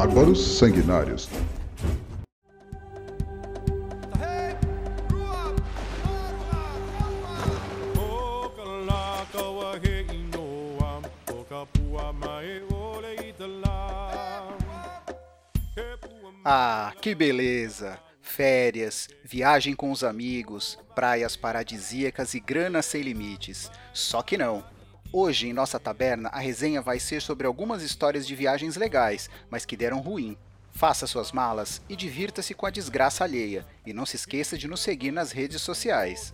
Bárbaros Sanguinários. Ah, que beleza! Férias, viagem com os amigos, praias paradisíacas e grana sem limites. Só que não. Hoje, em nossa taberna, a resenha vai ser sobre algumas histórias de viagens legais, mas que deram ruim. Faça suas malas e divirta-se com a desgraça alheia. E não se esqueça de nos seguir nas redes sociais.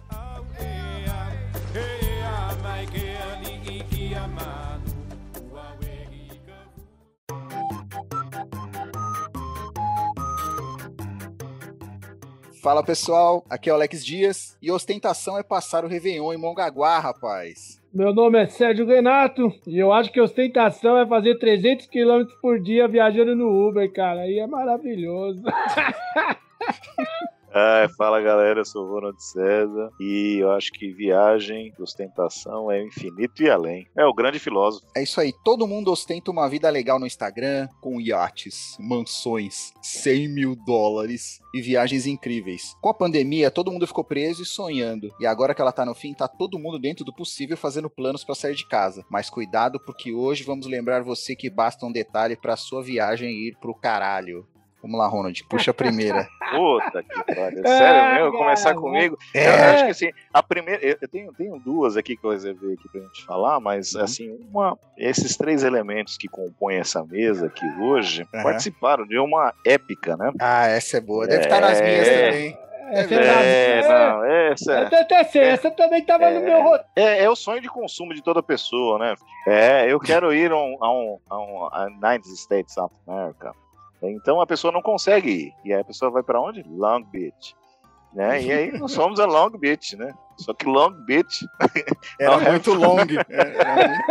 Fala pessoal, aqui é o Alex Dias e ostentação é passar o Réveillon em Mongaguá, rapaz. Meu nome é Sérgio Renato e eu acho que ostentação é fazer 300 km por dia viajando no Uber, cara. Aí é maravilhoso. Ah, fala galera, eu sou o Ronald César e eu acho que viagem, ostentação é infinito e além. É o grande filósofo. É isso aí, todo mundo ostenta uma vida legal no Instagram, com iates, mansões, 100 mil dólares e viagens incríveis. Com a pandemia, todo mundo ficou preso e sonhando. E agora que ela tá no fim, tá todo mundo dentro do possível fazendo planos para sair de casa. Mas cuidado, porque hoje vamos lembrar você que basta um detalhe para sua viagem ir pro caralho. Vamos lá, Ronald, puxa a primeira. Puta que pariu. Sério mesmo? Começar comigo? É. Eu acho que assim, a primeira. Eu tenho, tenho duas aqui que eu reservei aqui pra gente falar, mas assim, uma. Esses três elementos que compõem essa mesa aqui hoje Aham. participaram de uma épica, né? Ah, essa é boa. Deve estar nas minhas É. também. É, É, verdade. É, não, essa Eu até sei, essa também tava no meu roteiro. é, é o sonho de consumo de toda pessoa, né? É, eu quero ir a um, a um, a um a United States of America. Então a pessoa não consegue ir. E aí a pessoa vai pra onde? Long Beach. Né? E aí nós fomos a Long Beach, né? Só que Long Beach Era Não, é muito long. Era muito-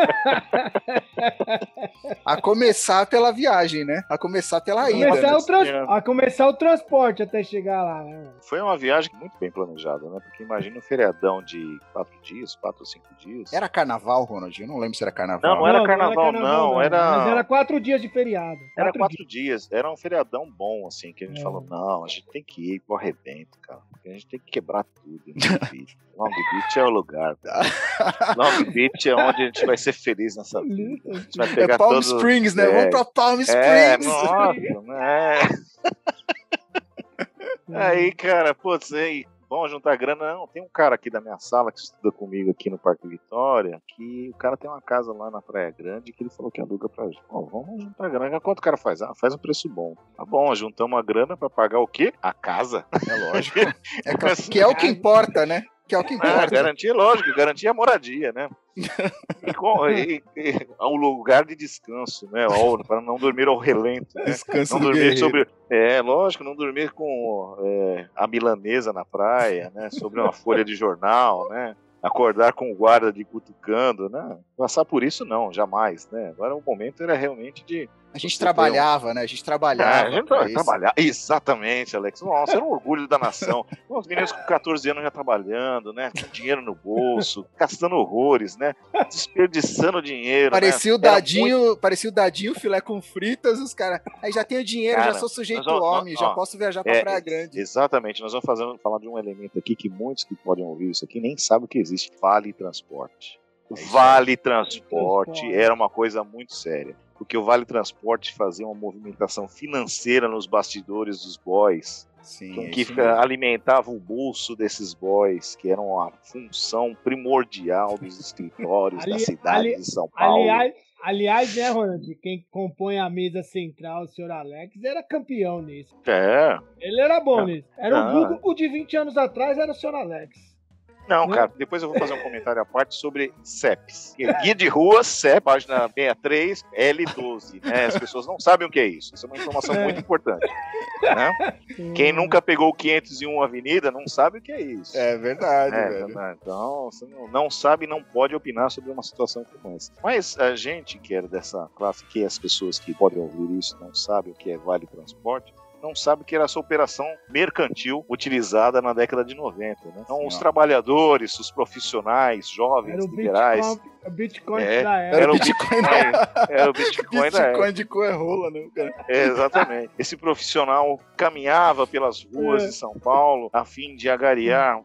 A começar pela viagem, né? A começar pela ida. Começar né? o trans- É. A começar o transporte até chegar lá, né? foi uma viagem muito bem planejada, né? Porque imagina um feriadão de quatro dias, quatro ou cinco dias. Era carnaval, Ronald? Eu não lembro se era carnaval. Não, não era carnaval, não, era- Mas era quatro dias de feriado. Era Quatro quatro dias, era um feriadão bom, assim, que a gente É. falou, não, a gente tem que ir pro arrebento, cara. A gente tem que quebrar tudo em Long Beach. É o lugar. Long Beach é onde a gente vai ser feliz nessa vida. A gente vai É pegar Palm todos... Springs, né? é, Vamos pra Palm É, Springs. nossa, né? Aí, cara, putz, aí, vamos juntar grana. Não, tem um cara aqui da minha sala que estuda comigo aqui no Parque Vitória, que o cara tem uma casa lá na Praia Grande que ele falou que aluga pra gente. Ó, vamos juntar grana. Quanto o cara faz? Ah, faz um preço bom. Tá bom, juntamos a grana pra pagar o quê? A casa. É lógico. É que, que é o que importa, né? Que é o que Ah, importa. garantia, lógico, garantia a moradia, né? E, com- e- e- um lugar de descanso, né? Para não dormir ao relento. né? Descanso não do dormir sobre. É, lógico, não dormir com é, a milanesa na praia, né? Sobre uma folha de jornal, né? Acordar com o guarda de cutucando, né? Passar por isso, não, jamais, né? Agora o momento era realmente de. A gente trabalhava, né? A gente trabalhava. a gente trabalhar. Exatamente, Alex. Nossa, era um orgulho da nação. Os meninos com 14 anos já trabalhando, né? Com dinheiro no bolso, gastando horrores, né? Desperdiçando dinheiro. Parecia o né? Era dadinho, parecia o dadinho filé com fritas, os caras. Aí já tenho dinheiro, Cara, já sou sujeito nós vamos- homem, já ó, posso viajar pra É, Praia Grande. Exatamente, nós vamos fazer, falar de um elemento aqui que muitos que podem ouvir isso aqui nem sabem o que existe. Vale transporte. É. Vale Transporte. era uma coisa muito séria. Porque o Vale Transporte fazia uma movimentação financeira nos bastidores dos boys, Sim, com é que alimentava o bolso desses boys, que eram a função primordial dos escritórios da cidade ali- de São Paulo. Aliás, aliás, né, Ronald? Quem compõe a mesa central, o senhor Alex, era campeão nisso. É, Ele era bom Ah. nisso. Era Ah. o Google o de 20 anos atrás, era o senhor Alex. Não, Né? cara, depois eu vou fazer um comentário à parte sobre CEPs. Guia de rua, CEP, página 63, L12. Né? As pessoas não sabem o que é isso. Isso é uma informação É. muito importante. né? Quem nunca pegou o 501 Avenida não sabe o que é isso. É verdade, É, velho. né? Então, você não, não sabe, não pode opinar sobre uma situação como essa. Mas a gente que é dessa classe, que as pessoas que podem ouvir isso não sabem o que é Vale Transporte, não sabe que era essa operação mercantil utilizada na década de 90. Né? Então, Sim, os ó. trabalhadores, os profissionais, jovens, Era liberais. Bitcoin, o Bitcoin É, da Era época. o Bitcoin da Era o Bitcoin da época. Bitcoin de cu é rola, né, cara? É, exatamente. Esse profissional caminhava pelas ruas É. de São Paulo a fim de agariar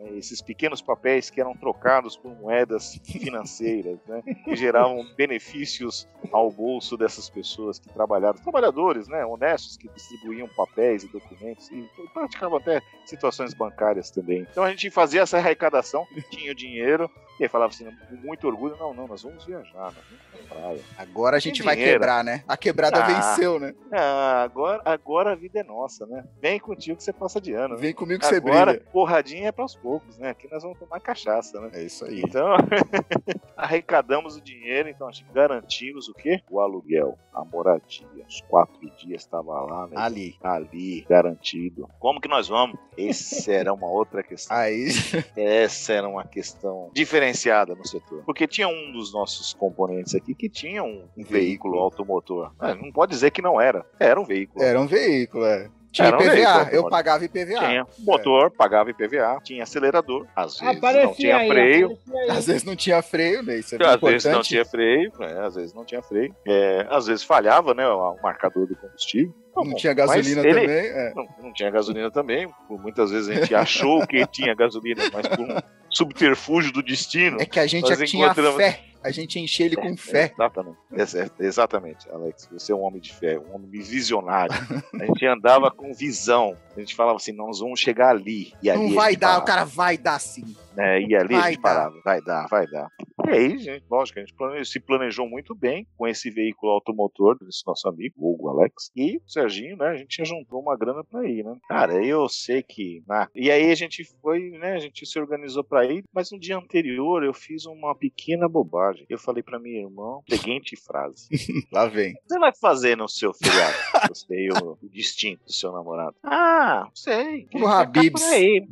eh, esses pequenos papéis que eram trocados por moedas financeiras, né, que geravam benefícios ao bolso dessas pessoas que trabalhavam, trabalhadores, né, honestos que distribuíam papéis e documentos e praticavam até situações bancárias também. Então a gente fazia essa arrecadação, tinha o dinheiro e aí falava assim, com muito orgulho, não, não, nós vamos viajar, nós vamos pra praia. Agora a gente Tem vai dinheiro. quebrar, né? A quebrada Ah. venceu, né? Ah, agora, agora a vida é nossa, né? Vem contigo que você passa de ano. né? Vem comigo que você Agora, brilha. porradinha é pros poucos, né? Aqui nós vamos tomar cachaça, né? É isso aí. Então, arrecadamos o dinheiro, então a gente garantimos o quê? O aluguel, a moradia. Os quatro dias estava lá, né? Ali. Ali, garantido. Como que nós vamos? Essa era uma outra questão. Aí. Essa era uma questão diferenciada no setor. Porque tinha um dos nossos componentes aqui que tinha um, um veículo automotor. Ah, não pode dizer que não era. Era um veículo. Era um veículo, é. Tinha Era um IPVA, veículo, eu mano. pagava IPVA. Tinha motor, pagava IPVA, tinha acelerador, às vezes não Aparecia tinha aí, freio. Às vezes não tinha freio, né? Isso é às vezes não tinha freio, né, às vezes não tinha freio, é, às vezes falhava, né, o marcador do combustível. Não bom, tinha gasolina ele- também. é. Não, não tinha gasolina também, muitas vezes a gente achou que tinha gasolina, mas por um subterfúgio do destino. É que a gente já tinha encontramos- fé. A gente enchia ele com fé. Exatamente. Exa- Exatamente, Alex. Você é um homem de fé, um homem visionário. A gente andava com visão. A gente falava assim: nós vamos chegar ali. E ali Não a vai dar, parava. o cara vai dar sim. né? E ali a Vai gente dar. parava, vai dar, vai dar. E aí, gente, lógico, a gente plane- se planejou muito bem com esse veículo automotor desse nosso amigo, o Hugo Alex, e o Serginho, né? A gente já juntou uma grana pra ir, né? Cara, eu sei que. né, E aí a gente foi, né? A gente se organizou pra ir, mas no dia anterior eu fiz uma pequena bobagem. Eu falei pra minha irmã, seguinte frase: Lá vem. O que você vai fazer no seu feriado? Você e o, o distinto do seu namorado. Ah, não sei. No Habib's.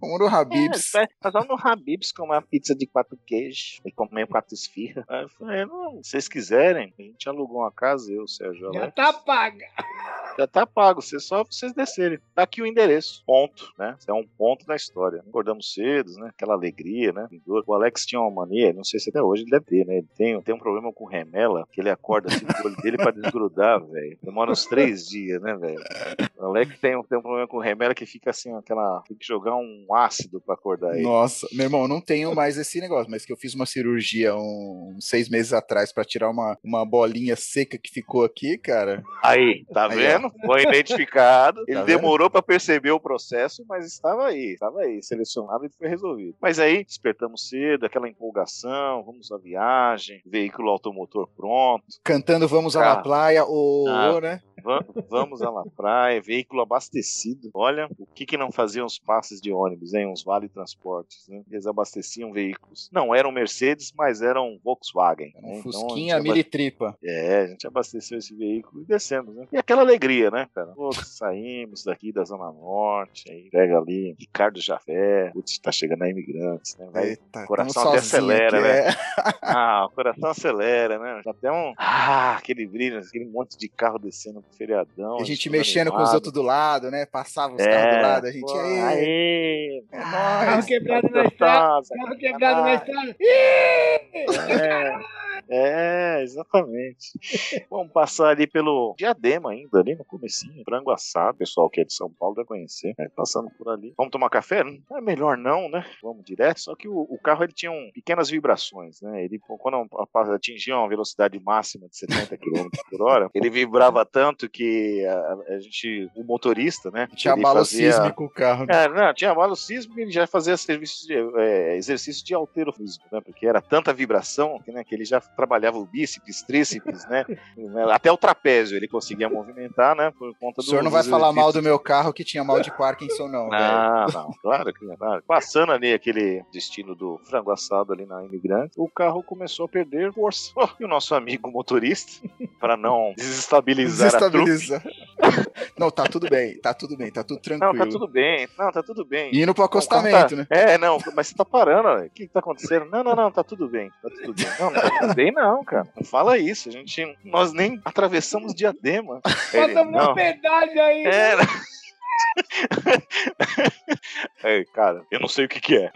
Vamos no Habib's. é, nós vamos no Habib's comer uma pizza de quatro queijos e comer quatro esfirras. Aí eu falei, não, se vocês quiserem, a gente alugou uma casa, eu, Sérgio Já Alex. tá paga. Já tá pago, você só vocês descerem. Tá aqui o endereço. Ponto, né? Isso é um ponto na história. Acordamos cedo, né? Aquela alegria, né? O Alex tinha uma mania, não sei se até hoje ele deve ter, né? Ele tem, um problema com remela, que ele acorda assim com o olho dele pra desgrudar, velho. Demora uns três dias, né, velho? O Alex tem, um- tem um problema com remela que fica assim, aquela. Tem que jogar um ácido pra acordar ele. Nossa, meu irmão, não tenho mais esse negócio, mas que eu fiz uma cirurgia uns seis meses atrás pra tirar uma, uma bolinha seca que ficou aqui, cara. Aí, tá Aí, vendo? Foi identificado. Ele Tá demorou pra perceber o processo, mas estava aí, estava aí, selecionado e foi resolvido. Mas aí, despertamos cedo, aquela empolgação, vamos à viagem, veículo automotor pronto, Cantando Vamos à. La Playa, ô, Ah. né? va- vamos à la praia, veículo abastecido. Olha, o que que não faziam os passes de ônibus, hein? Uns vale transportes, né? Eles abasteciam veículos. Não eram Mercedes, mas eram Volkswagen. Né? Um Então, a Fusquinha gente militripa. É, a gente abasteceu esse veículo e descemos, né? E aquela alegria, né, cara? Pô, saímos daqui da Zona Norte, aí pega ali Ricardo Jafé, putz, tá chegando a imigrantes, né? Vai, Eita, coração até acelera, aqui, né? é. ah, o coração acelera, né? Já tem um. Ah, aquele brilho, aquele monte de carro descendo pro feriadão. A gente mexendo com os animado. outros do lado, né? Passava os É, carros do lado, a gente. pô, Aê, aê, é Carro nóis. quebrado na estrada. Carro quebrado na estrada. É, é, exatamente. Vamos passar ali pelo Diadema ainda, ali no comecinho. Frango assado, o pessoal que é de São Paulo deve conhecer. né, passando por ali. Vamos tomar café? Não é melhor não, né? Vamos direto. Só que o, o carro ele tinha um- pequenas vibrações, né? Ele, quando a- atingia uma velocidade máxima de 70 km por hora, ele vibrava tanto que a, a gente, o motorista, né? Tinha abalo fazia- sísmico o carro. né? é, não, tinha abalo sísmico e ele já fazia serviço de, é, exercício de alterofísico, né? Porque era tanta vibração que, né, que ele já trabalhava o bíceps, tríceps, né? Até o trapézio ele conseguia movimentar, né? Por conta O do. senhor não vai falar mal do meu carro que tinha mal de Parkinson, não. velho. Não, não, claro que não. Passando ali aquele destino do frango assado ali na imigrante, o carro começou a perder força. E o nosso amigo motorista, para não desestabilizar a trupe, Desestabiliza. Não, tá tudo bem, tá tudo bem, tá tudo Não, tranquilo. tá tudo bem. Não, tá tudo bem. Indo pro Não, acostamento, tá- né? É, não, mas você tá parando, ó. o que, que tá acontecendo? Não, não, não, tá tudo bem, tá tudo bem. Não, não tá tudo bem, não, cara. Não fala isso, a gente, nós nem atravessamos diadema. Ele, Passamos não, um pedágio aí. é. Ei, cara, eu não sei o que que é.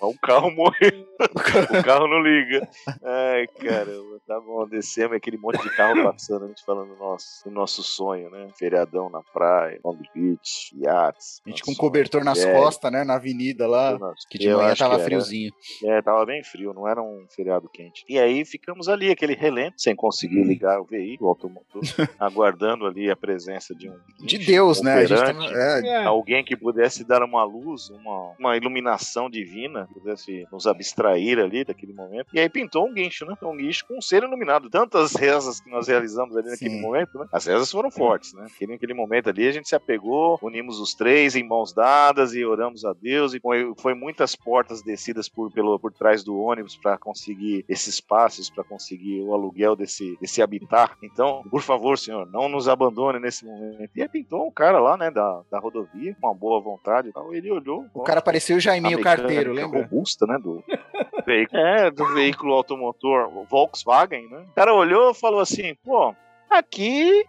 O carro morreu, o carro não liga. Ai, caramba, tá bom, descemos aquele monte de carro passando, a gente falando nosso, do nosso sonho, né? Feriadão na praia, Long Beach, iates. A gente com sonho. cobertor nas É, costas, né? Na avenida lá. Que de manhã tava friozinho. É, tava bem frio, não era um feriado quente. E aí ficamos ali, aquele relento, sem conseguir ligar o veículo, o automotor, aguardando ali a presença de um. De Deus, um né? A gente operante, tava, é, É. Alguém que pudesse dar uma luz, uma, uma iluminação divina, pudesse nos abstrair ali daquele momento. E aí pintou um guincho, né? Um guincho com um ser iluminado. Tantas rezas que nós realizamos ali naquele Sim. momento, né? As rezas foram fortes, né? Porque naquele momento ali a gente se apegou, unimos os três em mãos dadas e oramos a Deus. E foi, foi muitas portas descidas por, pelo, por trás do ônibus para conseguir esses passes, para conseguir o aluguel desse, desse habitat. Então, por favor, senhor, não nos abandone nesse momento. E aí pintou um cara lá, né, da, da rodovia, com uma boa vontade e tal. Ele olhou. o cara parecia o Jaiminho Carteiro, lembra? Robusta, né, do veículo. É, do veículo automotor Volkswagen, né? O cara olhou e falou assim, pô, aqui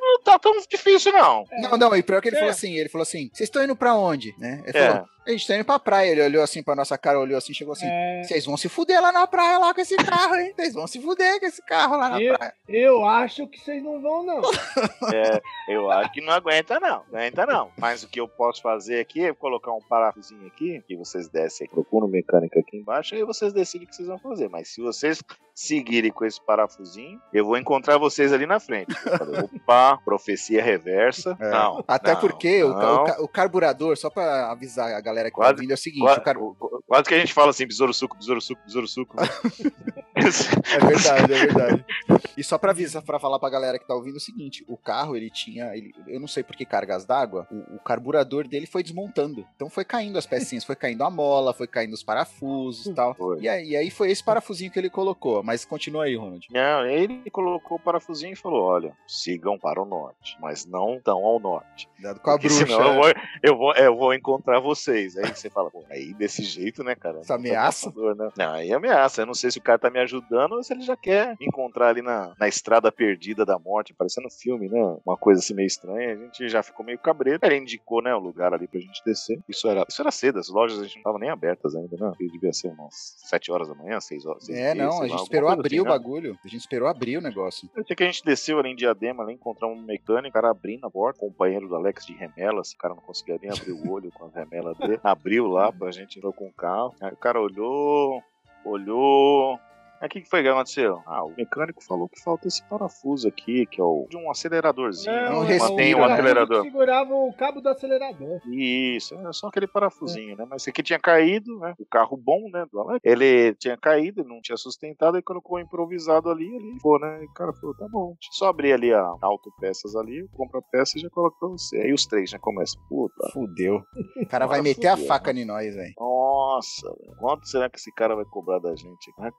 não tá tão difícil, não. Não, não, e pior que ele É. falou assim, ele falou assim, vocês estão indo pra onde? Né? Ele É. falou, a gente tá indo pra praia. Ele olhou assim pra nossa cara, olhou assim, chegou assim, É, vocês vão se fuder lá na praia lá com esse carro, hein? Vocês vão se fuder com esse carro lá na Eu- praia. eu acho que vocês não vão, não. É, eu acho que não aguenta, não. Aguenta, não. Mas o que eu posso fazer aqui é colocar um parafusinho aqui, que vocês descem aí, procuram o mecânico aqui embaixo, aí vocês decidem o que vocês vão fazer. Mas se vocês seguirem com esse parafusinho, eu vou encontrar vocês ali na frente. Eu falei, Opa, profecia reversa. É. Não. Até não, porque o, não. o ca- o carburador, só pra avisar a galera que tá Quase- ouvindo, é o seguinte, Quase, o car- quase que a gente fala assim, besouro suco, besouro suco, besouro suco. É verdade, é verdade. E só pra avisar, pra falar pra galera que tá ouvindo o seguinte, o carro, ele tinha, ele, eu não sei por que cargas d'água, o, o carburador dele foi desmontando. Então foi caindo as pecinhas, foi caindo a mola, foi caindo os parafusos e tal. E aí, e aí foi esse parafusinho que ele colocou. Mas continua aí, Ronald. Não, ele colocou o parafusinho e falou: olha, sigam para o norte, mas não tão ao norte. Dado com a bruxa. senão eu vou, eu, vou, eu vou encontrar vocês. Aí você fala, pô, aí desse jeito, né, cara? Essa ameaça? Ameaçador, né? Não, aí é ameaça. Eu não sei se o cara tá me ajudando ou se ele já quer me encontrar ali na, na estrada perdida da morte, parecendo filme, né? Uma coisa assim meio estranha. A gente já ficou meio cabreiro. Ele indicou, né, o lugar ali pra gente descer. Isso era, isso era cedo, as lojas a gente não estavam nem abertas ainda, né? Porque devia ser umas 7 horas da manhã, 6 horas. seis É, meia, não, a lá, gente alguma esperou coisa abrir assim, o né? bagulho. A gente esperou abrir o negócio. Eu sei que a gente desceu ali em Diadema, ali, encontramos um mecânico, o cara abrindo a porta, companheiro do Alex de remelas, o cara não conseguia nem abrir o olho com as remelas dele. Abriu lá pra gente entrar com o carro. Aí o cara olhou, olhou. O que, que foi que aconteceu? Ah, o mecânico falou que falta esse parafuso aqui, que é o de um aceleradorzinho. Não, Não, o né? parafuso acelerador. Segurava o cabo do acelerador. Isso, é só aquele parafusinho, né? Mas esse aqui tinha caído, né? O carro bom, né? do Alex, Ele tinha caído, ele não tinha sustentado, e colocou improvisado ali, ele foi, né? E o cara falou, tá bom, deixa eu só abrir ali a autopeças ali, eu compro a peça e já coloco pra você. Aí os três já começam, puta, Fudeu. O cara vai meter a fudeu, faca em nós, velho. nossa, velho, quanto será que esse cara vai cobrar da gente? Ah,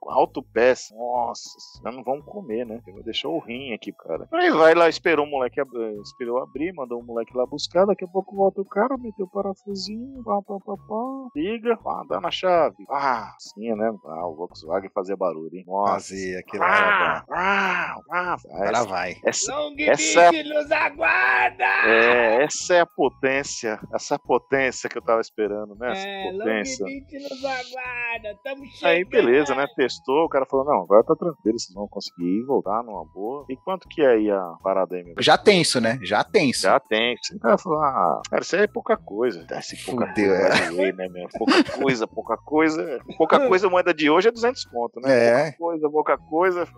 Autopeça, nossa, nós não vamos comer, né? Ele deixou o rim aqui, cara. Aí vai lá, esperou o moleque, ab- eh, esperou abrir, mandou o moleque lá buscar, daqui a pouco volta o cara, meteu o parafusinho, pá, pá, pá, pá, liga, pá, dá na chave. Ah, sim, né? Ah, o Volkswagen fazia barulho, hein? Nossa. Fazer aquilo Ah, ah, ah, O cara vai. essa, Long Essa- Beach nos aguarda! é, essa é a potência, essa é a potência que eu tava esperando, né? Essa É, Long potência. Beach nos aguarda! Tamo chegando! Aí beleza, né? Testou, o cara falou, não, agora tá tranquilo, vocês vão conseguir ir, voltar numa boa. E quanto que é aí a parada aí, meu? Já tenso, né? Já tenso. Já tem. O cara falou, ah, cara, isso aí é pouca coisa. Esse pouca Fudeu, coisa doer, né, meu? Pouca coisa, pouca coisa. Pouca coisa, a moeda de hoje é 200 conto, né? É. Pouca coisa, pouca coisa.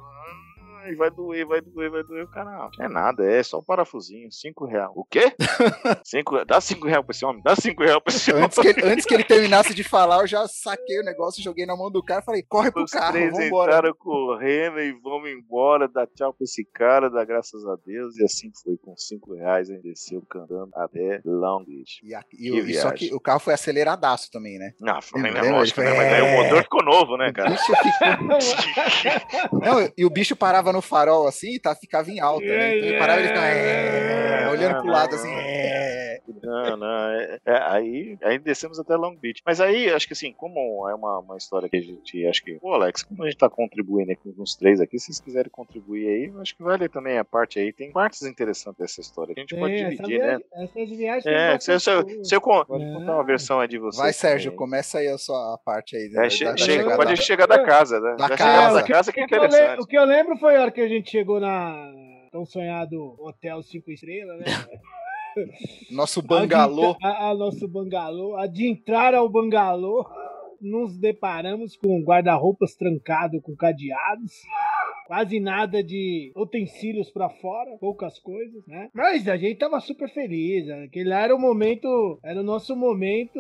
Ai, vai doer, vai doer, vai doer. O cara, não, é nada, é só o parafusinho, 5 reais. O quê? cinco, dá 5 reais pra esse homem, dá 5 reais pra esse homem. Antes que, ele, antes que ele terminasse de falar, eu já saquei o negócio, joguei na mão do cara e falei, corre pro Os carro, três vambora. entraram correndo e vamos embora, dar tchau pra esse cara, dar graças a Deus. E assim foi, com 5 reais, gente desceu cantando até Long Beach. E, a- e o- e só que o carro foi aceleradaço também, né? Não, foi, Lembra? lógico, né? Ele Mas aí o motor ficou novo, né, O cara? bicho ficou- Não, e o bicho parava no farol assim, tá, ficava em alta, né? Então ele parava e ele ficava é, olhando pro lado assim. É. Não, não. É, é, aí, aí descemos até Long Beach. Mas aí, acho que assim, como é uma, uma história que a gente. Acho que. Pô, Alex, como a gente tá contribuindo aqui com os três aqui, se vocês quiserem contribuir aí, acho que vale também a parte aí. Tem partes interessantes dessa história. Que a gente pode dividir, né? Essas viagens. É, se, se, eu, se eu pode é. contar uma versão aí de você. Vai, Sérgio, começa aí a sua parte aí. É, che chega, pode chegar da casa, né? Da casa. Da casa que é interessante. O que eu lembro foi a hora que a gente chegou na tão sonhado Hotel 5 Estrelas, né? Nosso bangalô. A, a, nosso bangalô. A de entrar ao bangalô, nos deparamos com guarda-roupas trancado com cadeados quase nada de utensílios para fora, poucas coisas, né? Mas a gente tava super feliz, aquele lá era o momento, era o nosso momento,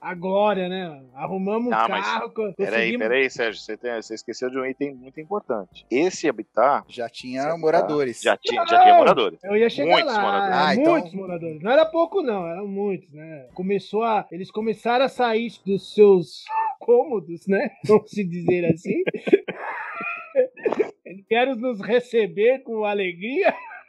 a glória, né? Arrumamos um carro. Mas... Peraí, peraí, Sérgio, você, tem, você, esqueceu de um item muito importante. Esse habitat já tinha moradores. Já tinha, já tinha moradores. Eu ia chegar muitos lá, moradores. Ah, então muitos então... moradores. Não era pouco não, eram muitos, né? Começou a, eles começaram a sair dos seus cômodos, né? Vamos se dizer assim. Quero nos receber com alegria.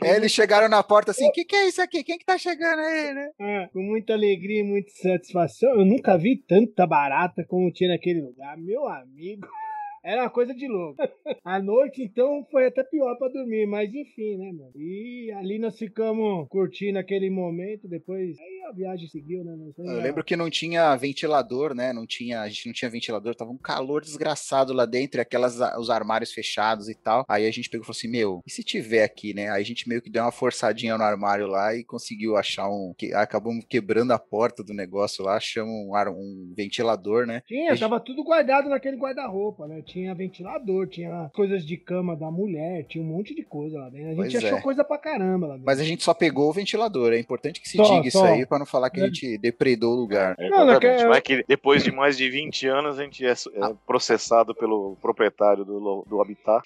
É, eles chegaram na porta assim, o que, que é isso aqui? Quem que tá chegando aí, né? Ah, com muita alegria e muita satisfação. Eu nunca vi tanta barata como tinha naquele lugar. Meu amigo. Era uma coisa de louco. A noite, então, foi até pior para dormir, mas enfim, né, mano? E ali nós ficamos curtindo aquele momento, depois. Aí a viagem seguiu, né? Eu lembro que não tinha ventilador, né? Não tinha, a gente não tinha ventilador, tava um calor desgraçado lá dentro, aquelas os armários fechados e tal. Aí a gente pegou e falou assim: "Meu, e se tiver aqui, né?" Aí a gente meio que deu uma forçadinha no armário lá e conseguiu achar um que acabamos quebrando a porta do negócio lá, achamos um, um ventilador, né? Tinha, gente... tava tudo guardado naquele guarda-roupa, né? Tinha ventilador, tinha coisas de cama da mulher, tinha um monte de coisa lá dentro. A gente pois achou é. coisa pra caramba lá dentro. Mas a gente só pegou o ventilador. É importante que se só, diga só. isso aí pra não falar que a é. gente depredou o lugar. É, não, não, que... Mas que depois de mais de 20 anos a gente é, é ah. processado pelo proprietário do, do habitat.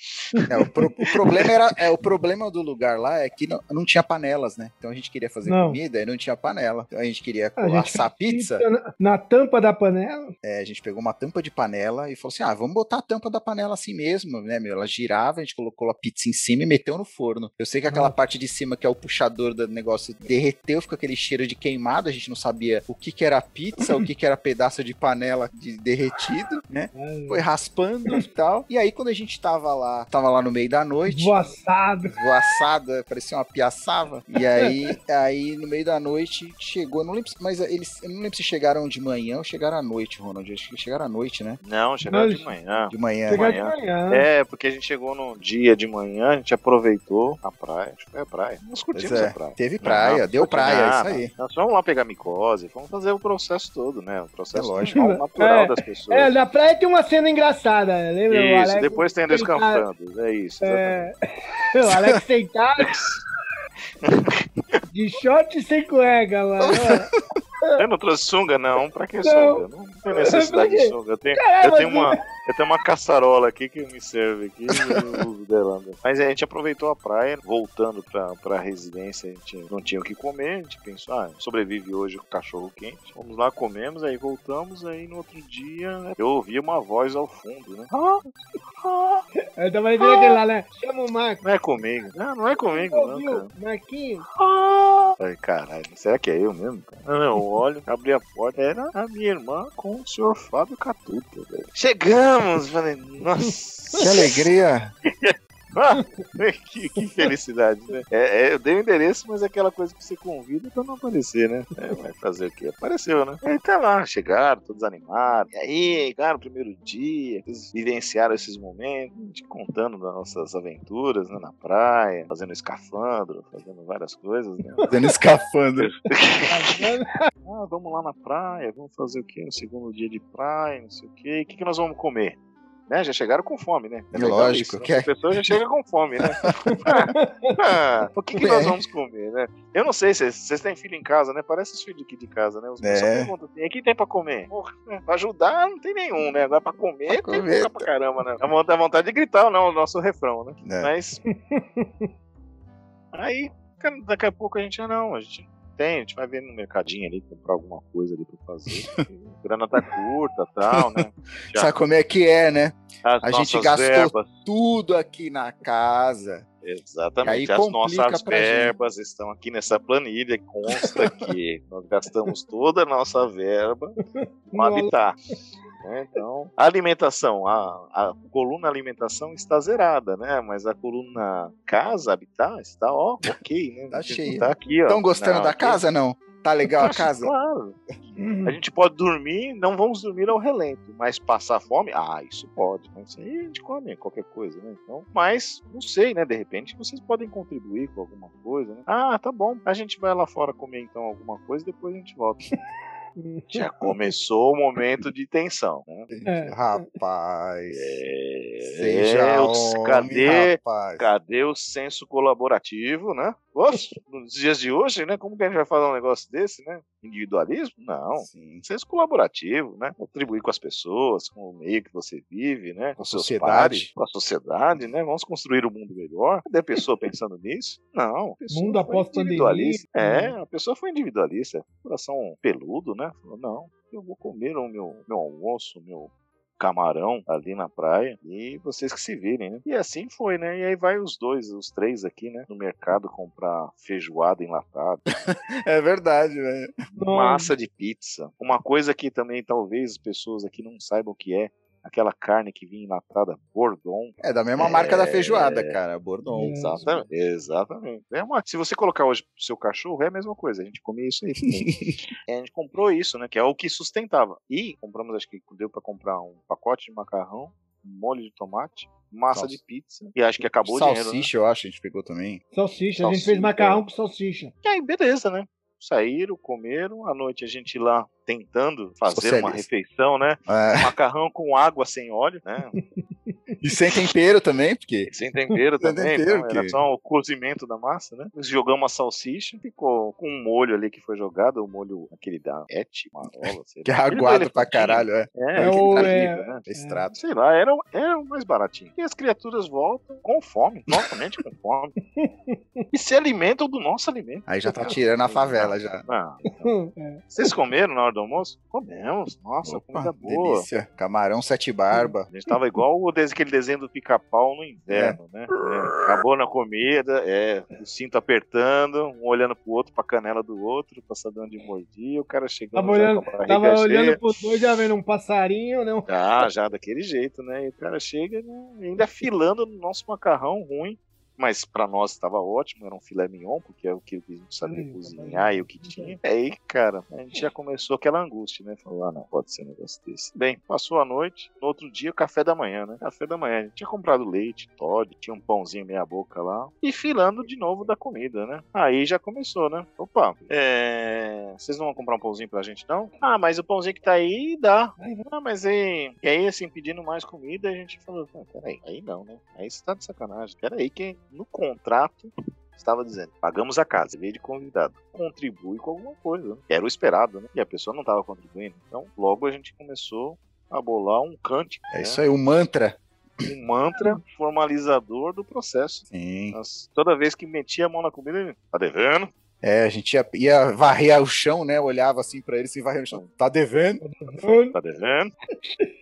É, o, pro, o, problema era, é, o problema do lugar lá é que não, não tinha panelas, né? Então a gente queria fazer não. comida e não tinha panela. Então a gente queria a assar pizza. pizza na, na, tampa da panela? É, a gente pegou uma tampa de panela e falou assim: ah, vamos botar a tampa da panela assim mesmo, né, meu? Ela girava, a gente colocou a pizza em cima e meteu no forno. Eu sei que aquela parte de cima, que é o puxador do negócio, derreteu, ficou aquele cheiro de queimado, a gente não sabia o que que era pizza, o que que era pedaço de panela de derretido, né? Foi raspando e tal. E aí, quando a gente tava lá, tava lá no meio da noite. Voaçado. Voaçada, parecia uma piaçava. E aí, aí, no meio da noite, chegou, não lembro, mas eles, eu não lembro se chegaram de manhã ou chegaram à noite, Ronald. Acho que chegaram à noite, né? Não, chegaram de manhã. De manhã. Chegaram de manhã. É, porque a gente chegou num dia de manhã, a gente aproveitou a praia. Acho que foi a praia. Nós curtimos é, a praia. Teve praia, não, deu praia, é isso aí. Nós fomos lá pegar micose, fomos fazer o processo todo, né? O processo é lógico. natural é, das pessoas. É, na praia tem uma cena engraçada, lembra? Isso, Alex depois tem dois campando, é isso. É... o Alex sentado. de short sem cueca, mano. Eu não trouxe sunga, não. Pra que sunga? Não tem necessidade de sunga. Eu tenho, Caramba, eu tenho uma. Eu tenho uma caçarola aqui que me serve aqui dela. Mas a gente aproveitou a praia, voltando pra, pra residência, a gente não tinha o que comer, a gente pensou, ah, sobrevive hoje com cachorro quente. Vamos lá, comemos, aí voltamos, aí no outro dia eu ouvi uma voz ao fundo, né? Ah, ah, eu tava dizendo aquele lá, né? Chama o Marco. Não é comigo. Não, não é comigo, não, cara. Marquinhos. Ah. Ai, caralho, será que é eu mesmo, cara? Não, eu olho, abri a porta, era a minha irmã com o senhor Fábio Catuta, velho. Chegamos! Falei, nossa. Que alegria! que, que, felicidade, né? É, é, eu dei o endereço, mas é aquela coisa que você convida pra não aparecer, né? É, vai fazer o quê? Apareceu, né? Aí tá lá, chegaram, todos animados. E aí, cara, o primeiro dia, eles vivenciaram esses momentos, a gente contando das nossas aventuras, né? Na praia, fazendo escafandro, fazendo várias coisas, né? Fazendo escafandro. ah, vamos lá na praia, vamos fazer o quê? No segundo dia de praia, não sei o quê. O que, que nós vamos comer? né? Já chegaram com fome, né? É lógico. Isso, que As pessoas já chegam com fome, né? ah, o que, que nós vamos comer, né? Eu não sei, vocês têm filho em casa, né? Parece os filhos aqui de casa, né? Os é. pessoal perguntam, o que tem pra comer? Porra, né? Pra ajudar, não tem nenhum, né? Agora pra comer, pra comer tem pra caramba, né? Dá vontade de gritar ou não, o nosso refrão, né? É. Mas... Aí, daqui a pouco a gente, ah, não, a gente tem, a gente vai ver no mercadinho ali, comprar alguma coisa ali pra fazer. grana tá curta e tal, né? Já Sabe como é que é, né? as a gente gastou verbas. Tudo aqui na casa. Exatamente. As nossas pra gente. verbas estão aqui nessa planilha. Consta que nós gastamos toda a nossa verba no Nossa. habitat. Né? Então, a alimentação, a, a coluna alimentação está zerada, né? Mas a coluna casa, habitat, está ó, ok, né? Tá cheia. Tá aqui, ó. Estão gostando Não, da aqui- casa, não? Tá legal a casa? Claro. Uhum. A gente pode dormir, não vamos dormir ao relento, mas passar fome, ah, isso pode, né? Isso aí a gente come qualquer coisa, né? Então, mas não sei, né? De repente vocês podem contribuir com alguma coisa, né? Ah, tá bom. A gente vai lá fora comer então alguma coisa e depois a gente volta. Já começou o momento de tensão, né? É. Rapaz. É, Seja os- homem, cadê, rapaz. cadê o senso colaborativo, né? Poxa, nos dias de hoje, né? Como que a gente vai falar um negócio desse, né? Individualismo? Não. Sim. senso colaborativo, né? Contribuir com as pessoas, com o meio que você vive, né? Com a sociedade. pares, com a sociedade, né? Vamos construir um mundo melhor. Cadê a pessoa pensando nisso? Não. Mundo após pandemia. É, a pessoa foi individualista. Coração peludo, né? Falou, não, eu vou comer o meu, meu almoço, o meu camarão ali na praia e vocês que se virem, né? E assim foi, né? E aí vai os dois, os três aqui, né? No mercado comprar feijoada enlatada É verdade, velho. massa de pizza. Uma coisa que também talvez as pessoas aqui não saibam o que é. Aquela carne que vinha enlatada, bordon. É da mesma marca da É. feijoada, cara. Bordon. É. Exatamente. Exatamente. É uma, se você colocar hoje pro seu cachorro, é a mesma coisa. A gente comia isso aí também. É, a gente comprou isso, né? Que é o que sustentava. E compramos, acho que deu pra comprar um pacote de macarrão, molho de tomate, massa de pizza. E acho que acabou o dinheiro. Né? Salsicha, eu acho, a gente pegou também. Salsicha, a gente Salsicha, fez macarrão é. com salsicha. E aí, beleza, né? Saíram, comeram. À noite a gente lá tentando fazer uma refeição, né? É. macarrão com água sem óleo, né? E sem tempero também, porque. Sem tempero Sem também, tempero, então era só o cozimento da massa, né? Nós jogamos uma salsicha, ficou com um molho ali que foi jogado, o molho aquele da Et, marola, sei Que é aguado pra caralho, é. É, É o- é- vida, né? Extrato. Sei lá, era, era o mais baratinho. E as criaturas voltam com fome, novamente com fome. E se alimentam do nosso alimento. Aí já tá tirando a favela já. Não. É. Vocês comeram na hora do almoço? Comemos. Nossa, Opa, comida boa. delícia. Camarão sete barba. A gente tava igual aquele desenho do pica-pau no inverno, né? É, acabou na comida, é, o cinto apertando, um olhando pro outro, pra canela do outro, pra saber onde mordia, o cara chegando Tava já olhando, com a tava cheia. olhando pro dois, já vendo um passarinho, né? Ah, já daquele jeito, né? E o cara chega né, ainda filando no nosso macarrão ruim. Mas pra nós estava ótimo, era um filé mignon, porque é o que a gente sabia Hum, cozinhar e o que tinha. E aí, cara, a gente já começou aquela angústia, né? Falou, ah, não, pode ser um negócio desse. Bem, passou a noite, no outro dia, café da manhã, né? Café da manhã, a gente tinha comprado leite, Todd, tinha um pãozinho meia boca lá, e filando de novo da comida, né? Aí já começou, né? Opa, é... vocês não vão comprar um pãozinho pra gente, não? Ah, mas o pãozinho que tá aí dá. Ah, mas aí. E aí, assim, pedindo mais comida, a gente falou: ah, peraí, aí não, né? Aí você tá de sacanagem. Peraí, que no contrato estava dizendo: pagamos a casa, veio de convidado, contribui com alguma coisa. Né? Era o esperado, né? E a pessoa não estava contribuindo. Então, logo a gente começou a bolar um cântico, É né? isso aí, o mantra. um mantra formalizador do processo. Sim. Nós, toda vez que metia a mão na comida, ele, tá devendo? É, a gente ia, ia varrer o chão, né? Olhava assim pra ele, se varrer no chão. Tá devendo? Tá devendo?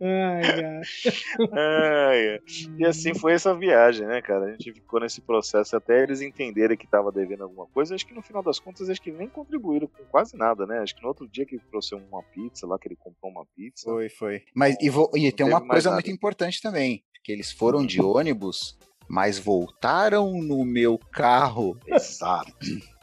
Ai, ai. E assim foi essa viagem, né, cara? A gente ficou nesse processo até eles entenderem que tava devendo alguma coisa. Acho que no final das contas, acho que nem contribuíram com quase nada, né? Acho que no outro dia que trouxe uma pizza lá, que ele comprou uma pizza. Foi, foi. Mas e, vo- e tem uma coisa muito importante também. Que eles foram de ônibus, mas voltaram no meu carro. Exato.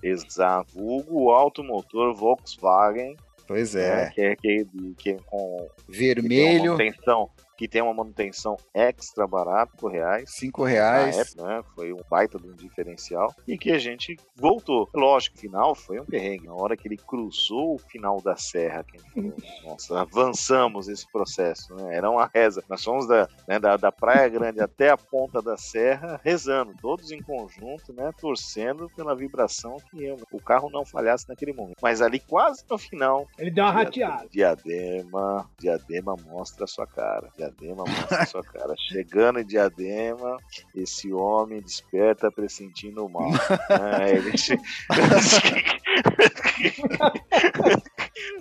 Exato. Vulgo automotor Volkswagen, Pois né, é. que é que, que é com que tem uma Vermelho, manutenção, que tem uma manutenção extra barata por reais. cinco na reais. época, né? Foi um baita de um diferencial. E que a gente voltou. Lógico, o final foi um perrengue. Na hora que ele cruzou o final da serra, que a gente falou, nossa, avançamos esse processo, né? Era uma reza. Nós fomos da, né, da, da Praia Grande até a ponta da serra, rezando, todos em conjunto, né? Torcendo pela vibração que o carro não falhasse naquele momento. Mas ali, quase no final, Ele deu uma rateada. Diadema, Diadema mostra a sua cara. Diadema mostra sua cara. Chegando em Diadema, esse homem desperta pressentindo o mal. Ah, ele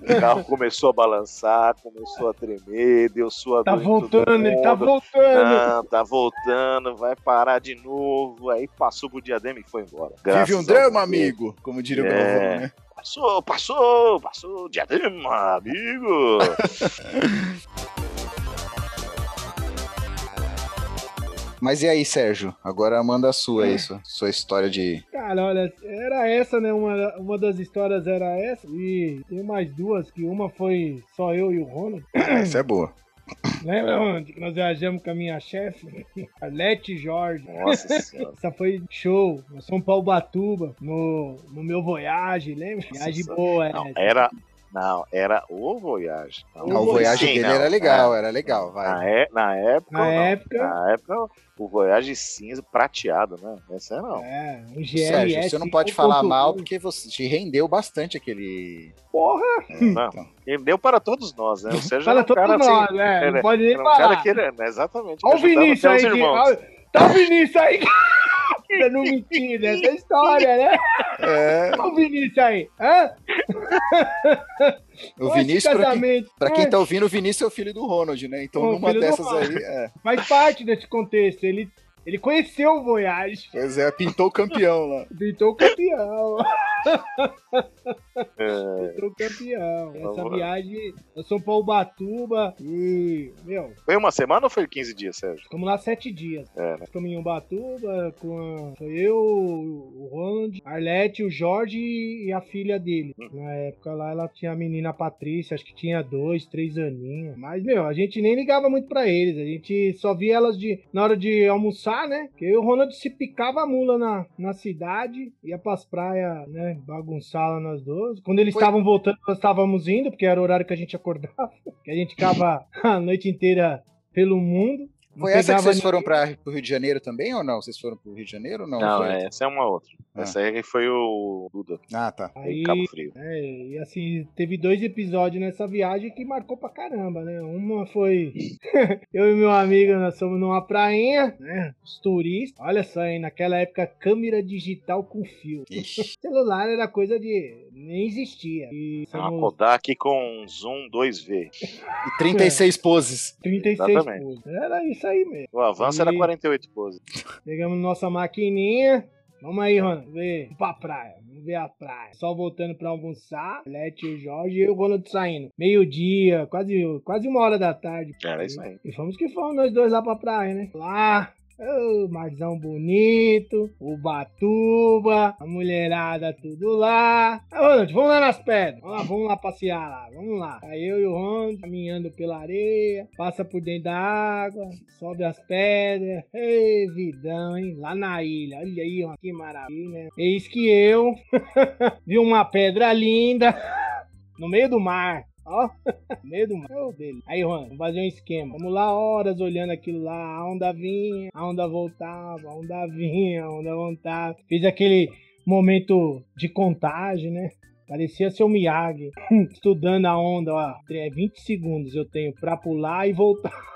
o carro começou a balançar, começou a tremer, deu sua Tá voltando, ele tá voltando. Não, tá voltando, vai parar de novo. Aí passou pro Diadema e foi embora. Graças Vive um drama, amigo, como diria o É. Galvão, né? Passou, passou, passou. Diadema, amigo. Mas e aí, Sérgio? Agora manda a sua aí, sua, sua história de. Cara, olha, era essa, né? Uma, uma das histórias era essa. E tem mais duas, que uma foi só eu e o Ronald. Essa é boa. Lembra, que nós viajamos com a minha chefe, Arlete Jorge. Nossa senhora. Essa foi show. Nós fomos pra Ubatuba, no, no meu Voyage, lembra? Nossa Viagem boa, Não, é. era. Não, era o Voyage. Não, Ah, o Voyage Sim, dele não, era legal, é. era legal, vai. Na, é- na época. Na não. época- Na época, o Voyage cinza prateado, né? Essa não. É, um Sérgio, GLS. você não pode falar 1.1. mal porque você te rendeu bastante aquele. Porra, Não. Então, Ele deu para todos nós, né? O Sérgio fala era um todo cara nós, assim. né? Não pode nem um falar. era. né, Exatamente. Olha o Vinícius aí. que- olha- Tá o Vinícius aí. Pra não mentir nessa história, né? é, Olha o Vinícius aí. Hã? o Vinícius, pra quem, pra quem É, tá ouvindo, o Vinícius é o filho do Ronald, né? Então, O numa dessas aí, é. Faz parte desse contexto. Ele, ele conheceu o Voyage. Pois é, pintou o campeão lá. Pintou o campeão. É, Pintou o campeão. Essa Vamos lá. viagem, nós fomos pra Ubatuba e, meu, Foi uma semana ou foi 15 dias, Sérgio? ficamos lá sete dias. É, né? Nós ficamos em Ubatuba com a, foi eu, o Ronald, a Arlete, o Jorge e a filha dele. Hum. Na época lá ela tinha a menina Patrícia, acho que tinha dois, três aninhos. Mas, meu, a gente nem ligava muito pra eles. A gente só via elas de, na hora de almoçar, né? Porque eu e o Ronald se picava a mula na, na cidade, ia pras praias, né? Bagunçar lá nós dois. Quando eles Foi- estavam voltando, nós estávamos indo, porque era o horário que a gente acordava. Que a gente ficava a noite inteira pelo mundo. Não Foi essa que vocês ninguém. foram pra, pro Rio de Janeiro também ou não? Vocês foram pro Rio de Janeiro ou não? Não, Foi? é, essa é uma outra. Ah. Essa aí foi o Duda, Ah, tá. Aí, Cabo Frio. é, e assim, teve dois episódios nessa viagem que marcou pra caramba, né? Uma foi eu e meu amigo, nós fomos numa prainha, né? Os turistas. Olha só, hein? Naquela época, câmera digital com fio. Celular era coisa de. nem existia. E É Uma somos Kodak com zoom 2V. E 36 poses. 36 Exatamente. poses. Era isso aí mesmo. O avanço era E- 48 poses. Pegamos nossa maquininha. Vamos aí, Ronald, ver pra praia. Vamos ver a praia. Só voltando pra almoçar. Lete o Jorge e o Ronald saindo. Meio-dia, quase, quase uma hora da tarde. Era isso aí. E fomos que fomos nós dois lá pra praia, né? Lá. Ô, marzão bonito, Ubatuba, a mulherada tudo lá. Ronald, vamos lá nas pedras. Vamos lá, vamos lá passear lá, vamos lá. Aí eu e o Ronald caminhando pela areia, passa por dentro da água, sobe as pedras. Ei, vidão, hein? Lá na ilha, olha aí, que maravilha. Eis que eu vi uma pedra linda no meio do mar. Ó, no meio do mar. Ô, beleza. Aí, Juan, vamos fazer um esquema. Vamos lá, horas olhando aquilo lá. A onda vinha, a onda voltava, a onda vinha, a onda voltava. Fiz aquele momento de contagem, né? Parecia ser o Miyagi. Estudando a onda, ó. É 20 segundos eu tenho pra pular e voltar.